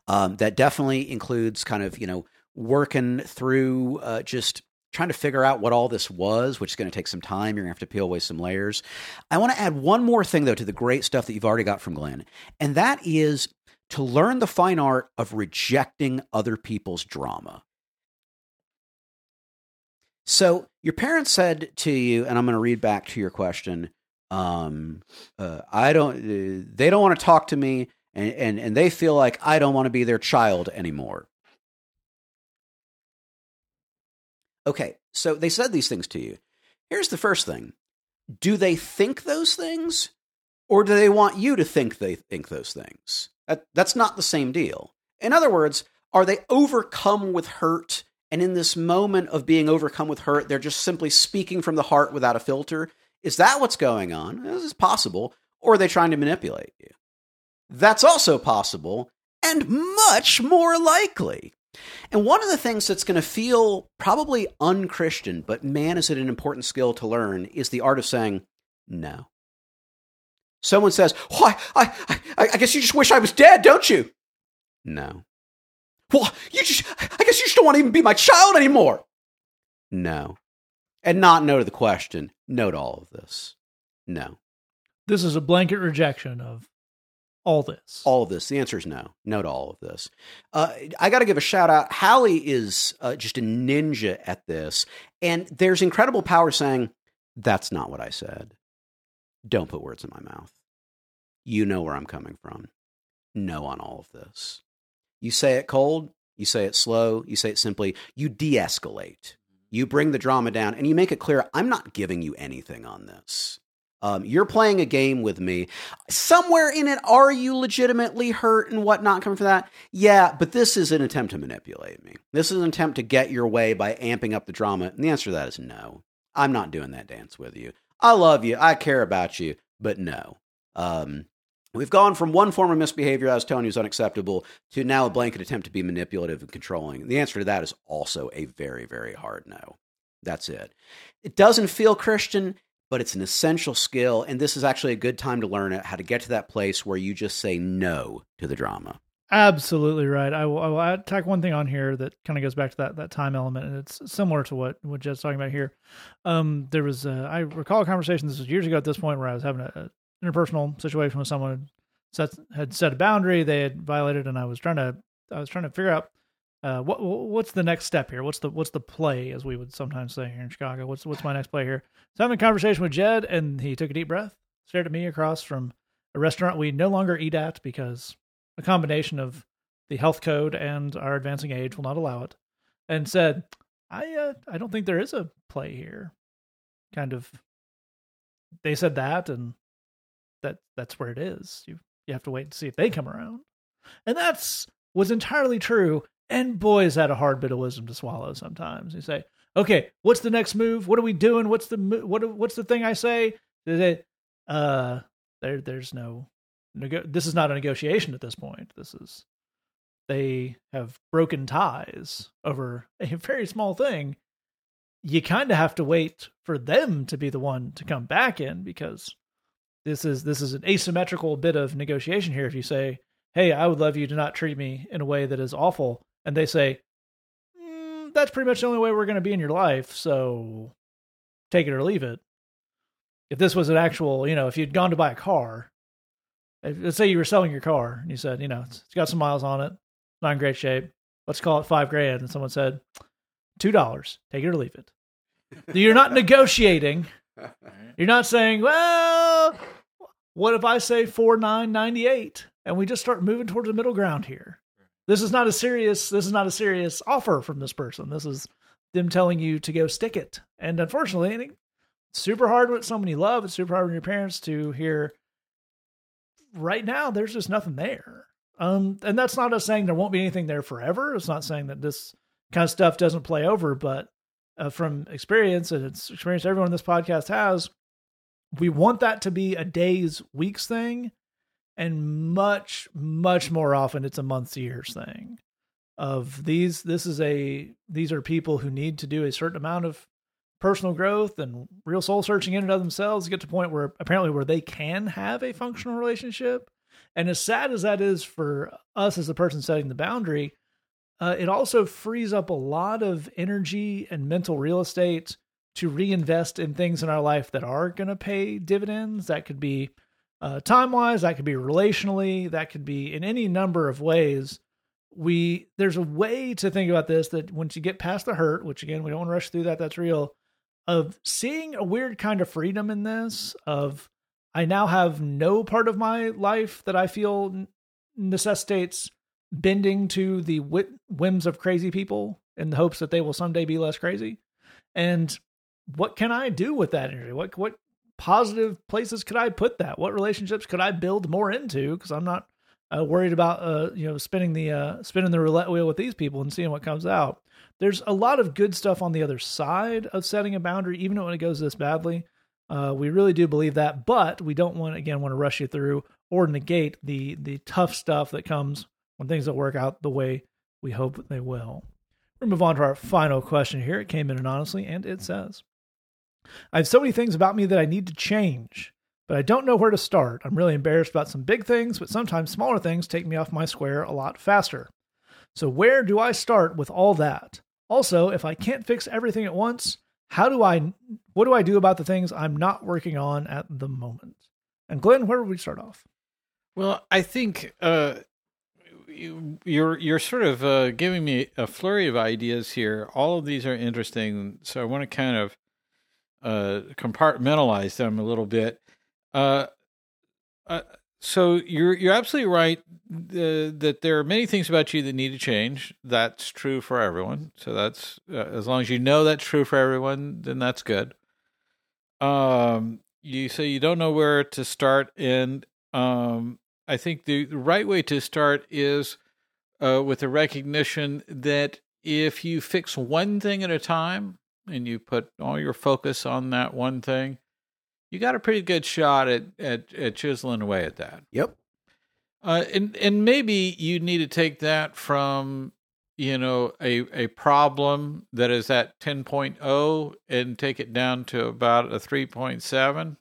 Um, that definitely includes kind of you know working through uh, just trying to figure out what all this was, which is going to take some time. You're going to have to peel away some layers. I want to add one more thing, though, to the great stuff that you've already got from Glenn, and that is to learn the fine art of rejecting other people's drama. So your parents said to you, and I'm going to read back to your question. Um, uh, I don't. Uh, they don't want to talk to me, and, and and they feel like I don't want to be their child anymore. Okay, so they said these things to you. Here's the first thing: Do they think those things, or do they want you to think they think those things? That, that's not the same deal. In other words, are they overcome with hurt and in this moment of being overcome with hurt, they're just simply speaking from the heart without a filter. Is that what's going on? This is possible. Or are they trying to manipulate you? That's also possible and much more likely. And one of the things that's going to feel probably unchristian, but man, is it an important skill to learn, is the art of saying no. Someone says, oh, Why, I, I, I guess you just wish I was dead, don't you? No. Well, you just, I guess you just don't want to even be my child anymore. No. And not no to the question, no to all of this. No. This is a blanket rejection of all this. All of this. The answer is no. No to all of this. Uh, I got to give a shout out. Hallie is uh, just a ninja at this. And there's incredible power saying, that's not what I said. Don't put words in my mouth. You know where I'm coming from. No on all of this. You say it cold, you say it slow, you say it simply, you de escalate. You bring the drama down and you make it clear I'm not giving you anything on this. Um, you're playing a game with me. Somewhere in it, are you legitimately hurt and whatnot coming from that? Yeah, but this is an attempt to manipulate me. This is an attempt to get your way by amping up the drama. And the answer to that is no. I'm not doing that dance with you. I love you. I care about you, but no. Um, We've gone from one form of misbehavior I was telling you is unacceptable to now a blanket attempt to be manipulative and controlling. The answer to that is also a very, very hard no. That's it. It doesn't feel Christian, but it's an essential skill. And this is actually a good time to learn it, how to get to that place where you just say no to the drama. Absolutely right. I will, I will add, tack one thing on here that kind of goes back to that that time element, and it's similar to what what Jed's talking about here. Um, there was a, I recall a conversation. This was years ago at this point where I was having a, interpersonal situation with someone set, had set a boundary they had violated, and I was trying to I was trying to figure out uh, what what's the next step here? What's the what's the play, as we would sometimes say here in Chicago? What's what's my next play here? So I'm a conversation with Jed, and he took a deep breath, stared at me across from a restaurant we no longer eat at because a combination of the health code and our advancing age will not allow it, and said, "I uh, I don't think there is a play here." Kind of, they said that, and that that's where it is. You you have to wait and see if they come around. And that's was entirely true. And boys had a hard bit of wisdom to swallow sometimes. You say, "Okay, what's the next move? What are we doing? What's the what? What's the thing I say?" Uh, there, there's no. This is not a negotiation at this point. This is they have broken ties over <laughs> a very small thing. You kind of have to wait for them to be the one to come back in because this is this is an asymmetrical bit of negotiation here. If you say, "Hey, I would love you to not treat me in a way that is awful," and they say, mm, "That's pretty much the only way we're going to be in your life, so take it or leave it." If this was an actual, you know, if you'd gone to buy a car, let's say you were selling your car and you said, you know, it's got some miles on it, not in great shape. Let's call it five grand, and someone said, two dollars, take it or leave it. You're not negotiating. <laughs> You're not saying, well, what if I say four nine ninety eight and we just start moving towards the middle ground here? This is not a serious. This is not a serious offer from this person. This is them telling you to go stick it. And unfortunately, it's super hard with someone you love. It's super hard with your parents to hear. Right now, there's just nothing there. Um, and that's not us saying there won't be anything there forever. It's not saying that this kind of stuff doesn't play over, but uh, from experience, and it's experience everyone this podcast has, we want that to be a days, weeks thing, and much, much more often it's a months, years thing. Of these, this is a these are people who need to do a certain amount of personal growth and real soul searching in and of themselves get to point where apparently where they can have a functional relationship. And as sad as that is for us as the person setting the boundary, uh, it also frees up a lot of energy and mental real estate to reinvest in things in our life that are going to pay dividends. That could be uh, time wise, that could be relationally, that could be in any number of ways. We there's a way to think about this that once you get past the hurt, which again we don't want to rush through that, that's real, of seeing a weird kind of freedom in this. Of I now have no part of my life that I feel necessitates bending to the whims of crazy people in the hopes that they will someday be less crazy. And what can I do with that energy? What what positive places could I put that? What relationships could I build more into? Because I'm not uh, worried about uh, you know spinning the uh, spinning the roulette wheel with these people and seeing what comes out. There's a lot of good stuff on the other side of setting a boundary, even when it goes this badly. Uh, we really do believe that, but we don't want again want to rush you through or negate the the tough stuff that comes when things don't work out the way we hope they will. We'll move on to our final question here. It came in anonymously, and it says, I have so many things about me that I need to change, but I don't know where to start. I'm really embarrassed about some big things, but sometimes smaller things take me off my square a lot faster. So, where do I start with all that? Also, if I can't fix everything at once, how do I what do I do about the things I'm not working on at the moment? And Glenn, where would we start off? Well, I think uh, you, you're you're sort of uh, giving me a flurry of ideas here. All of these are interesting, so I want to kind of uh, compartmentalize them a little bit. Uh, uh, so you're you're absolutely right uh, that there are many things about you that need to change. That's true for everyone. So that's uh, as long as you know that's true for everyone, then that's good. Um, you say you don't know where to start, and um, I think the, the right way to start is uh, with the recognition that if you fix one thing at a time, and you put all your focus on that one thing, you got a pretty good shot at at, at chiseling away at that. Yep. Uh, and and maybe you need to take that from you know a a problem that is at 10.0 and take it down to about a 3.7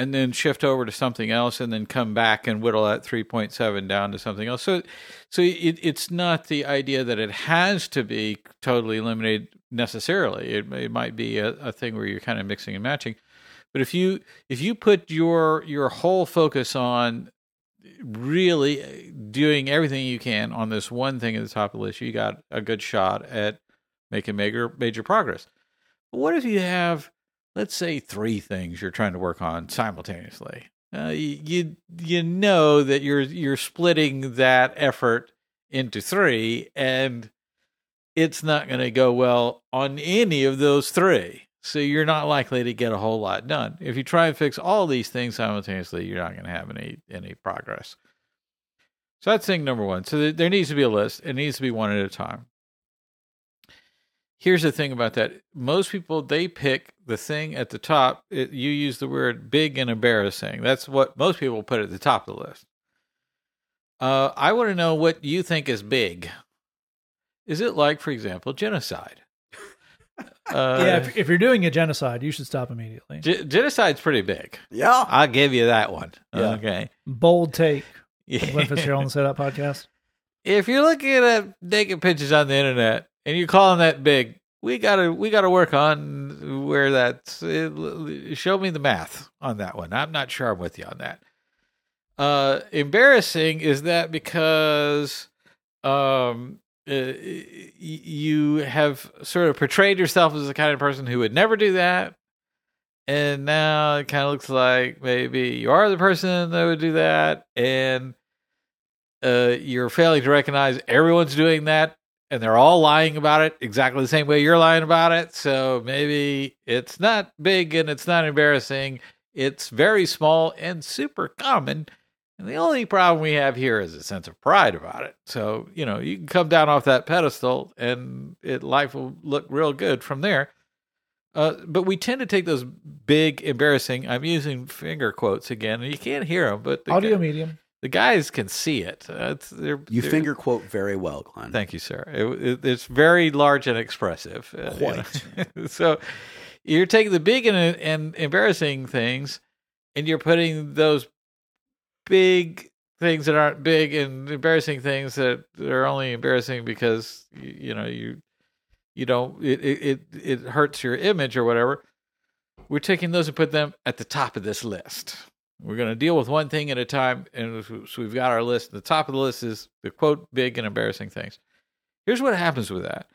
and then shift over to something else and then come back and whittle that 3.7 down to something else. So so it, it's not the idea that it has to be totally eliminated necessarily. It, it might be a, a thing where you're kind of mixing and matching. But if you if you put your your whole focus on really uh, doing everything you can on this one thing at the top of the list you got a good shot at making major major progress. But what if you have let's say three things you're trying to work on simultaneously. Uh, you you know that you're you're splitting that effort into three, and it's not going to go well on any of those three. So you're not likely to get a whole lot done. If you try and fix all these things simultaneously, you're not going to have any any progress. So that's thing number one. So there needs to be a list. It needs to be one at a time here's the thing about that most people they pick the thing at the top it, you use the word big and embarrassing. That's what most people put at the top of the list. Uh, i want to know what you think is big. Is it like for example genocide? Uh, <laughs> yeah if, if, you're doing a genocide you should stop immediately. G- genocide's pretty big. Yeah. I'll give you that one. Yeah. okay. Bold take <laughs> yeah. Glenn Fitzgerald and Set Up podcast. If you're looking at naked pictures on the internet and you're calling that big, we gotta we gotta work on where that show me the math on that one. I'm not sure I'm with you on that. Uh, embarrassing is that because um, uh, you have sort of portrayed yourself as the kind of person who would never do that, and now it kind of looks like maybe you are the person that would do that, and uh, you're failing to recognize everyone's doing that and they're all lying about it exactly the same way you're lying about it. So maybe it's not big and it's not embarrassing. It's very small and super common. And the only problem we have here is a sense of pride about it. So, you know, you can come down off that pedestal and it, life will look real good from there. Uh, but we tend to take those big, embarrassing, I'm using finger quotes again, and you can't hear them, but the audio medium the guys can see it. Uh, they're, you they're, finger quote very well, Glenn. Thank you, sir. It, it, it's very large and expressive. Uh, Quite. You know? <laughs> so you're taking the big and, and embarrassing things, and you're putting those big things that aren't big and embarrassing things that are only embarrassing because you, you know you you don't it, it it hurts your image or whatever. We're taking those and put them at the top of this list. We're going to deal with one thing at a time. And so we've got our list. The top of the list is the quote, big and embarrassing things. Here's what happens with that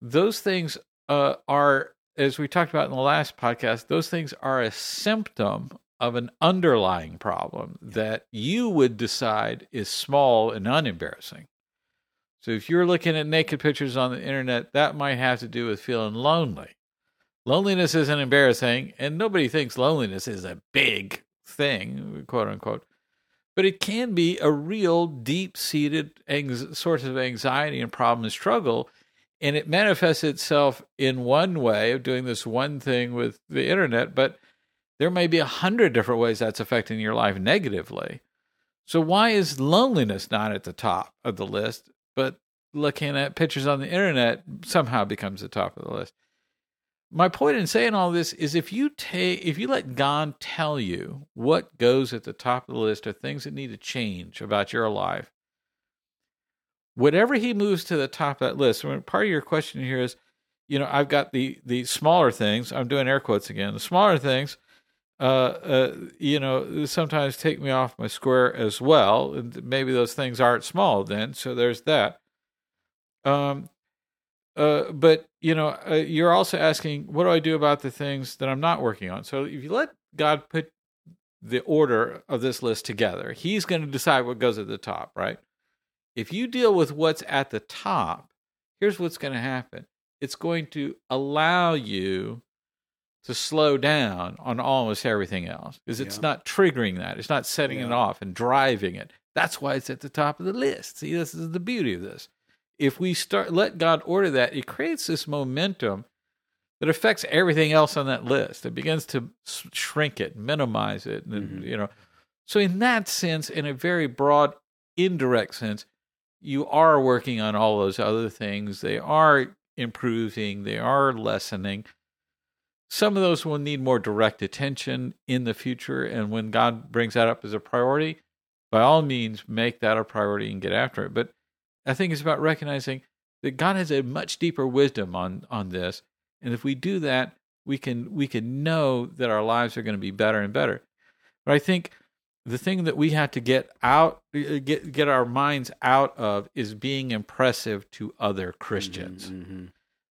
those things uh, are, as we talked about in the last podcast, those things are a symptom of an underlying problem that you would decide is small and unembarrassing. So if you're looking at naked pictures on the internet, that might have to do with feeling lonely. Loneliness isn't embarrassing, and nobody thinks loneliness is a big thing, quote unquote. But it can be a real deep seated source of anxiety and problem and struggle. And it manifests itself in one way of doing this one thing with the internet, but there may be a hundred different ways that's affecting your life negatively. So why is loneliness not at the top of the list, but looking at pictures on the internet somehow becomes the top of the list? My point in saying all this is if you take if you let God tell you what goes at the top of the list of things that need to change about your life, whatever he moves to the top of that list, I mean, part of your question here is, you know, I've got the the smaller things. I'm doing air quotes again. The smaller things uh, uh, you know, sometimes take me off my square as well. And maybe those things aren't small then. So there's that. Um, uh, but you know, uh, you're also asking, what do I do about the things that I'm not working on? So if you let God put the order of this list together, He's going to decide what goes at the top, right? If you deal with what's at the top, here's what's going to happen. It's going to allow you to slow down on almost everything else because it's yeah. not triggering that. It's not setting yeah. it off and driving it. That's why it's at the top of the list. See, this is the beauty of this. If we start let God order that, it creates this momentum that affects everything else on that list. It begins to shrink it, minimize it, and mm-hmm. you know. So in that sense, in a very broad, indirect sense, you are working on all those other things. They are improving. They are lessening some of those will need more direct attention in the future. And when God brings that up as a priority, by all means, make that a priority and get after it. But I think it's about recognizing that God has a much deeper wisdom on, on this. And if we do that, we can we can know that our lives are going to be better and better. But I think the thing that we have to get out get get our minds out of is being impressive to other Christians. Mm-hmm, mm-hmm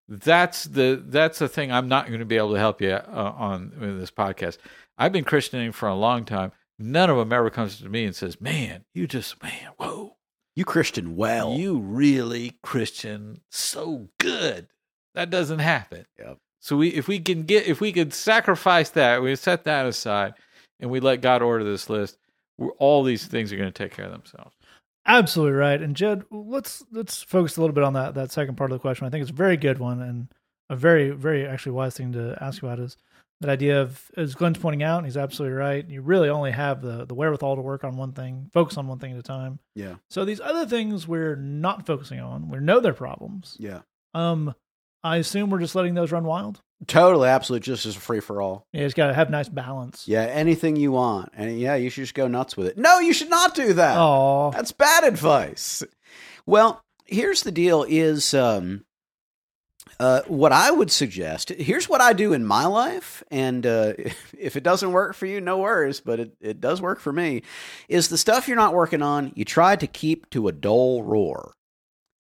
that's the that's the thing I'm not going to be able to help you uh, on in this podcast. I've been Christianing for a long time. None of them ever comes to me and says, "Man, you just man, whoa, you Christian well, you really Christian so good." That doesn't happen. Yep. So we if we can get if we could sacrifice that, we set that aside, and we let God order this list. all these things are going to take care of themselves. Absolutely right. And Jed, let's let's focus a little bit on that that second part of the question. I think it's a very good one and a very very actually wise thing to ask about is that idea of as Glenn's pointing out, and he's absolutely right. You really only have the the wherewithal to work on one thing, focus on one thing at a time. Yeah. So these other things we're not focusing on, we know their problems. Yeah. Um, I assume we're just letting those run wild. Totally, absolutely, just as a free for all. Yeah, it's got to have nice balance. Yeah, anything you want, and yeah, you should just go nuts with it. No, you should not do that. Oh, that's bad advice. Well, here's the deal: is um, uh, what I would suggest. Here's what I do in my life, and uh, <laughs> if it doesn't work for you, no worries. But it it does work for me. Is the stuff you're not working on? You try to keep to a dull roar.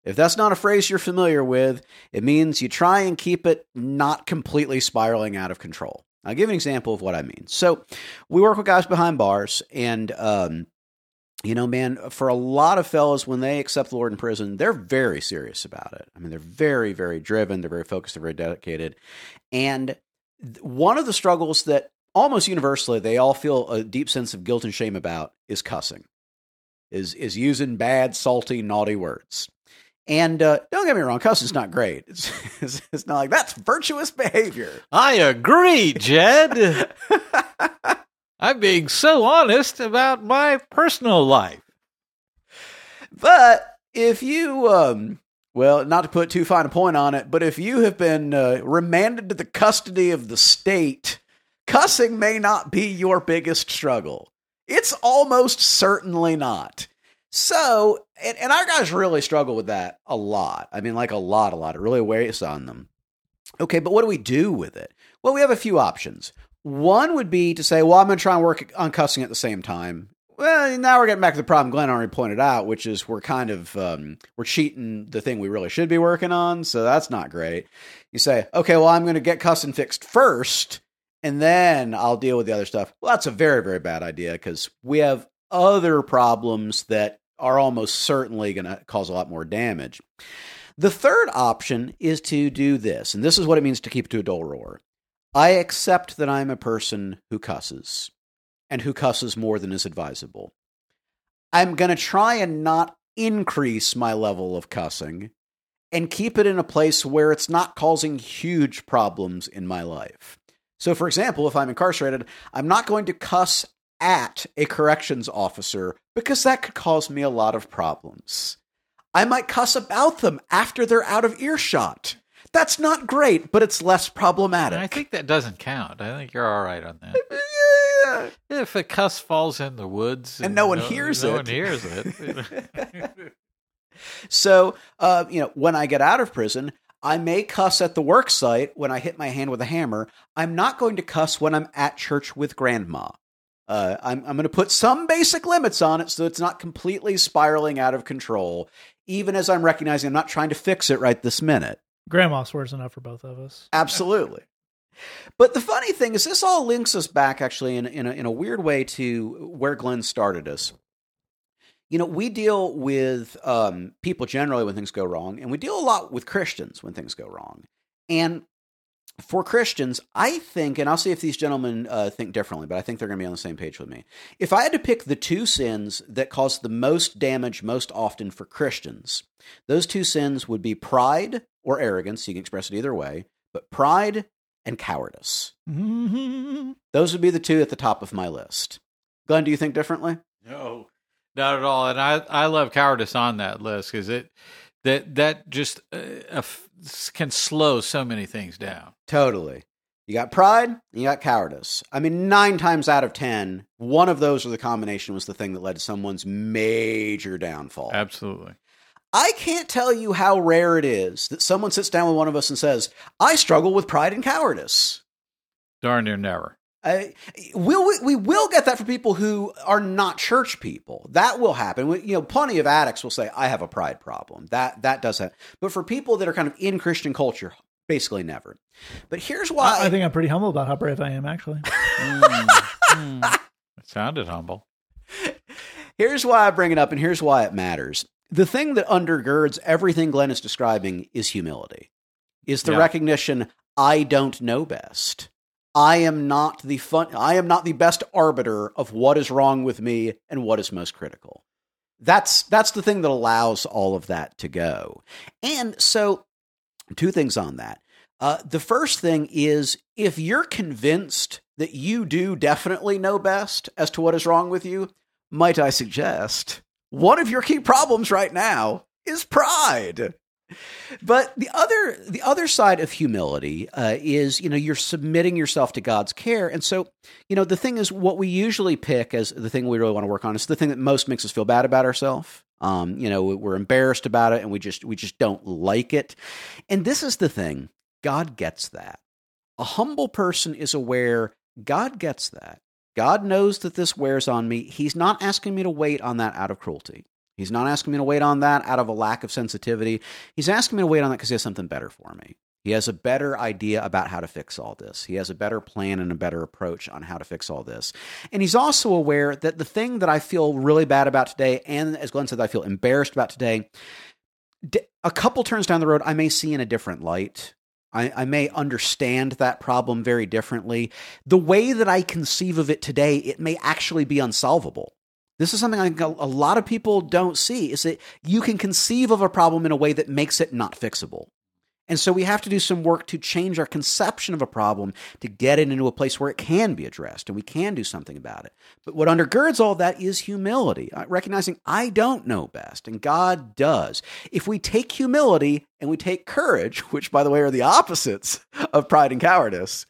If that's not a phrase you're familiar with, it means you try and keep it not completely spiraling out of control. I'll give an example of what I mean. So, we work with guys behind bars, and um, you know, man, for a lot of fellows, when they accept the Lord in prison, they're very serious about it. I mean, they're very, very driven, they're very focused, they're very dedicated. And one of the struggles that almost universally they all feel a deep sense of guilt and shame about is cussing, is is using bad, salty, naughty words. And uh, don't get me wrong, cussing's not great. It's, <laughs> it's, it's not like that's virtuous behavior. I agree, Jed. <laughs> I'm being so honest about my personal life. But if you, um, well, not to put too fine a point on it, but if you have been uh, remanded to the custody of the state, cussing may not be your biggest struggle. It's almost certainly not. So, and, and our guys really struggle with that a lot. I mean, like a lot, a lot. It really weighs on them. Okay, but what do we do with it? Well, we have a few options. One would be to say, well, I'm going to try and work on cussing at the same time. Well, now we're getting back to the problem Glenn already pointed out, which is we're kind of um, we're cheating the thing we really should be working on, so that's not great. You say, okay, well, I'm going to get cussing fixed first, and then I'll deal with the other stuff. Well, that's a very very bad idea because we have other problems that are almost certainly going to cause a lot more damage. The third option is to do this, and this is what it means to keep to a dull roar. I accept that I'm a person who cusses and who cusses more than is advisable. I'm going to try and not increase my level of cussing and keep it in a place where it's not causing huge problems in my life. So, for example, if I'm incarcerated, I'm not going to cuss at a corrections officer because that could cause me a lot of problems. I might cuss about them after they're out of earshot. That's not great, but it's less problematic. And I think that doesn't count. I think you're all right on that. <laughs> Yeah. If a cuss falls in the woods And no one hears no it. one hears it. <laughs> So, uh, you know, when I get out of prison, I may cuss at the work site when I hit my hand with a hammer. I'm not going to cuss when I'm at church with grandma. Uh, I'm, I'm going to put some basic limits on it so it's not completely spiraling out of control, even as I'm recognizing I'm not trying to fix it right this minute. Grandma swears enough for both of us. Absolutely. But the funny thing is, this all links us back actually in, in, a, in a weird way to where Glenn started us. You know, we deal with um, people generally when things go wrong, and we deal a lot with Christians when things go wrong. And for Christians, I think, and I'll see if these gentlemen uh, think differently, but I think they're going to be on the same page with me. If I had to pick the two sins that cause the most damage most often for Christians, those two sins would be pride or arrogance. You can express it either way, but pride and cowardice. Mhm. <laughs> Those would be the two at the top of my list. Glenn, do you think differently? No, not at all. And I, I love cowardice on that list because it that that just uh, can slow so many things down. Totally. You got pride and you got cowardice. I mean, nine times out of ten, one of those or the combination was the thing that led to someone's major downfall. Absolutely. I can't tell you how rare it is that someone sits down with one of us and says, I struggle with pride and cowardice. Darn near never. I, will we, we will get that for people who are not church people. That will happen. We, you know, plenty of addicts will say, "I have a pride problem." That that does happen. But for people that are kind of in Christian culture, basically never. But here's why I, I think I'm pretty humble about how brave I am, actually. <laughs> Hmm. Hmm. <laughs> It sounded humble. Here's why I bring it up, and here's why it matters. The thing that undergirds everything Glenn is describing is humility, is the Yeah. recognition I don't know best. I am not the fun. I am not the best arbiter of what is wrong with me and what is most critical. That's that's the thing that allows all of that to go. And so, two things on that. Uh, the first thing is if you're convinced that you do definitely know best as to what is wrong with you, might I suggest, one of your key problems right now is pride. But the other the other side of humility uh, is you know you're submitting yourself to God's care, and so you know the thing is what we usually pick as the thing we really want to work on is the thing that most makes us feel bad about ourselves. Um, you know we're embarrassed about it, and we just we just don't like it. And this is the thing: God gets that. A humble person is aware God gets that. God knows that this wears on me. He's not asking me to wait on that out of cruelty. He's not asking me to wait on that out of a lack of sensitivity. He's asking me to wait on that because he has something better for me. He has a better idea about how to fix all this. He has a better plan and a better approach on how to fix all this. And he's also aware that the thing that I feel really bad about today, and as Glenn said, I feel embarrassed about today, a couple turns down the road, I may see in a different light. I, I may understand that problem very differently. The way that I conceive of it today, it may actually be unsolvable. This is something I think a a lot of people don't see is that you can conceive of a problem in a way that makes it not fixable. And so we have to do some work to change our conception of a problem to get it into a place where it can be addressed and we can do something about it. But what undergirds all that is humility, uh, recognizing I don't know best and God does. If we take humility and we take courage, <laughs> which by the way are the opposites of pride and cowardice,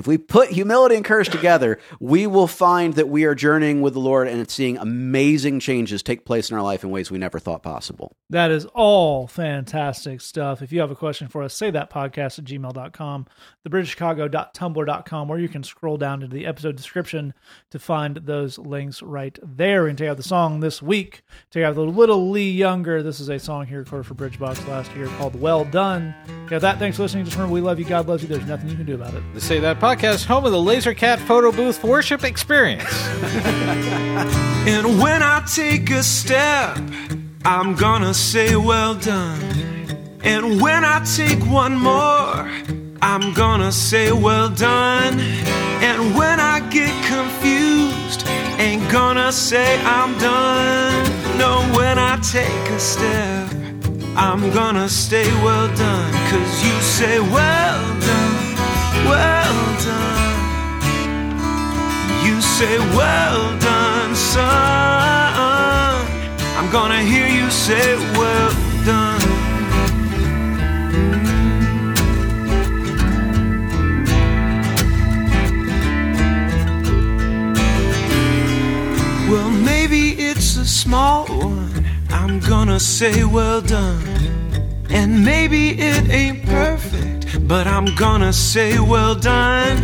If we put humility and courage together, we will find that we are journeying with the Lord and seeing amazing changes take place in our life in ways we never thought possible. That is all fantastic stuff. If you have a question for us, say that podcast at gmail.com, thebridgechicago.tumblr.com, where you can scroll down into the episode description to find those links right there. And take out the song this week. Take out the Little Lee Younger. This is a song he recorded for Bridgebox last year called Well Done. Yeah, that. Thanks for listening. Just remember, we love you. God loves you. There's nothing you can do about it. The Say That podcast, home of the Laser Cat photo booth worship experience. <laughs> And when I take a step, I'm gonna say well done. And when I take one more, I'm gonna say well done. And when I get confused, ain't gonna say I'm done. No, when I take a step, I'm gonna stay well done. Cause you say well done, well done. You say, Well done, son. I'm gonna hear you say, Well done. Well, maybe it's a small one. I'm gonna say, Well done. And maybe it ain't perfect, but I'm gonna say, Well done.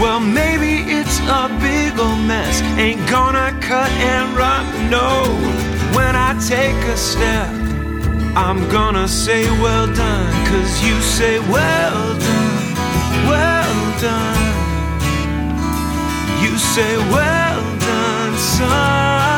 Well, maybe it's a big old mess. Ain't gonna cut and run, no. When I take a step, I'm gonna say, Well done. Cause you say, Well done, well done. You say, Well done, son.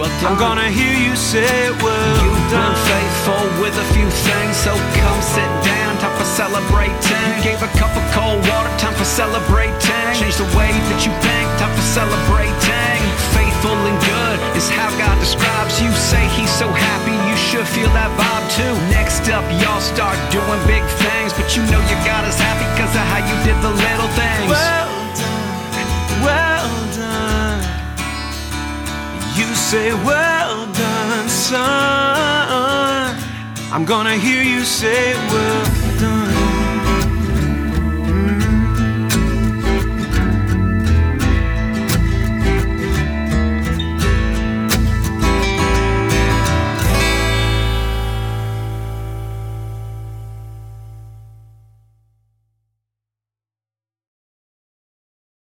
Well I'm gonna hear you say, Well You've been done. faithful with a few things, so come sit down. Time for celebrating. You gave a cup of cold water, time for celebrating. Change the way that you think, time for celebrating. Faithful and good is how God describes you. Say He's so happy, you should feel that vibe too. Next up, y'all start doing big things, but you know you got us happy because of how you did the little things. Well You say, Well done, son. I'm gonna hear you say, Well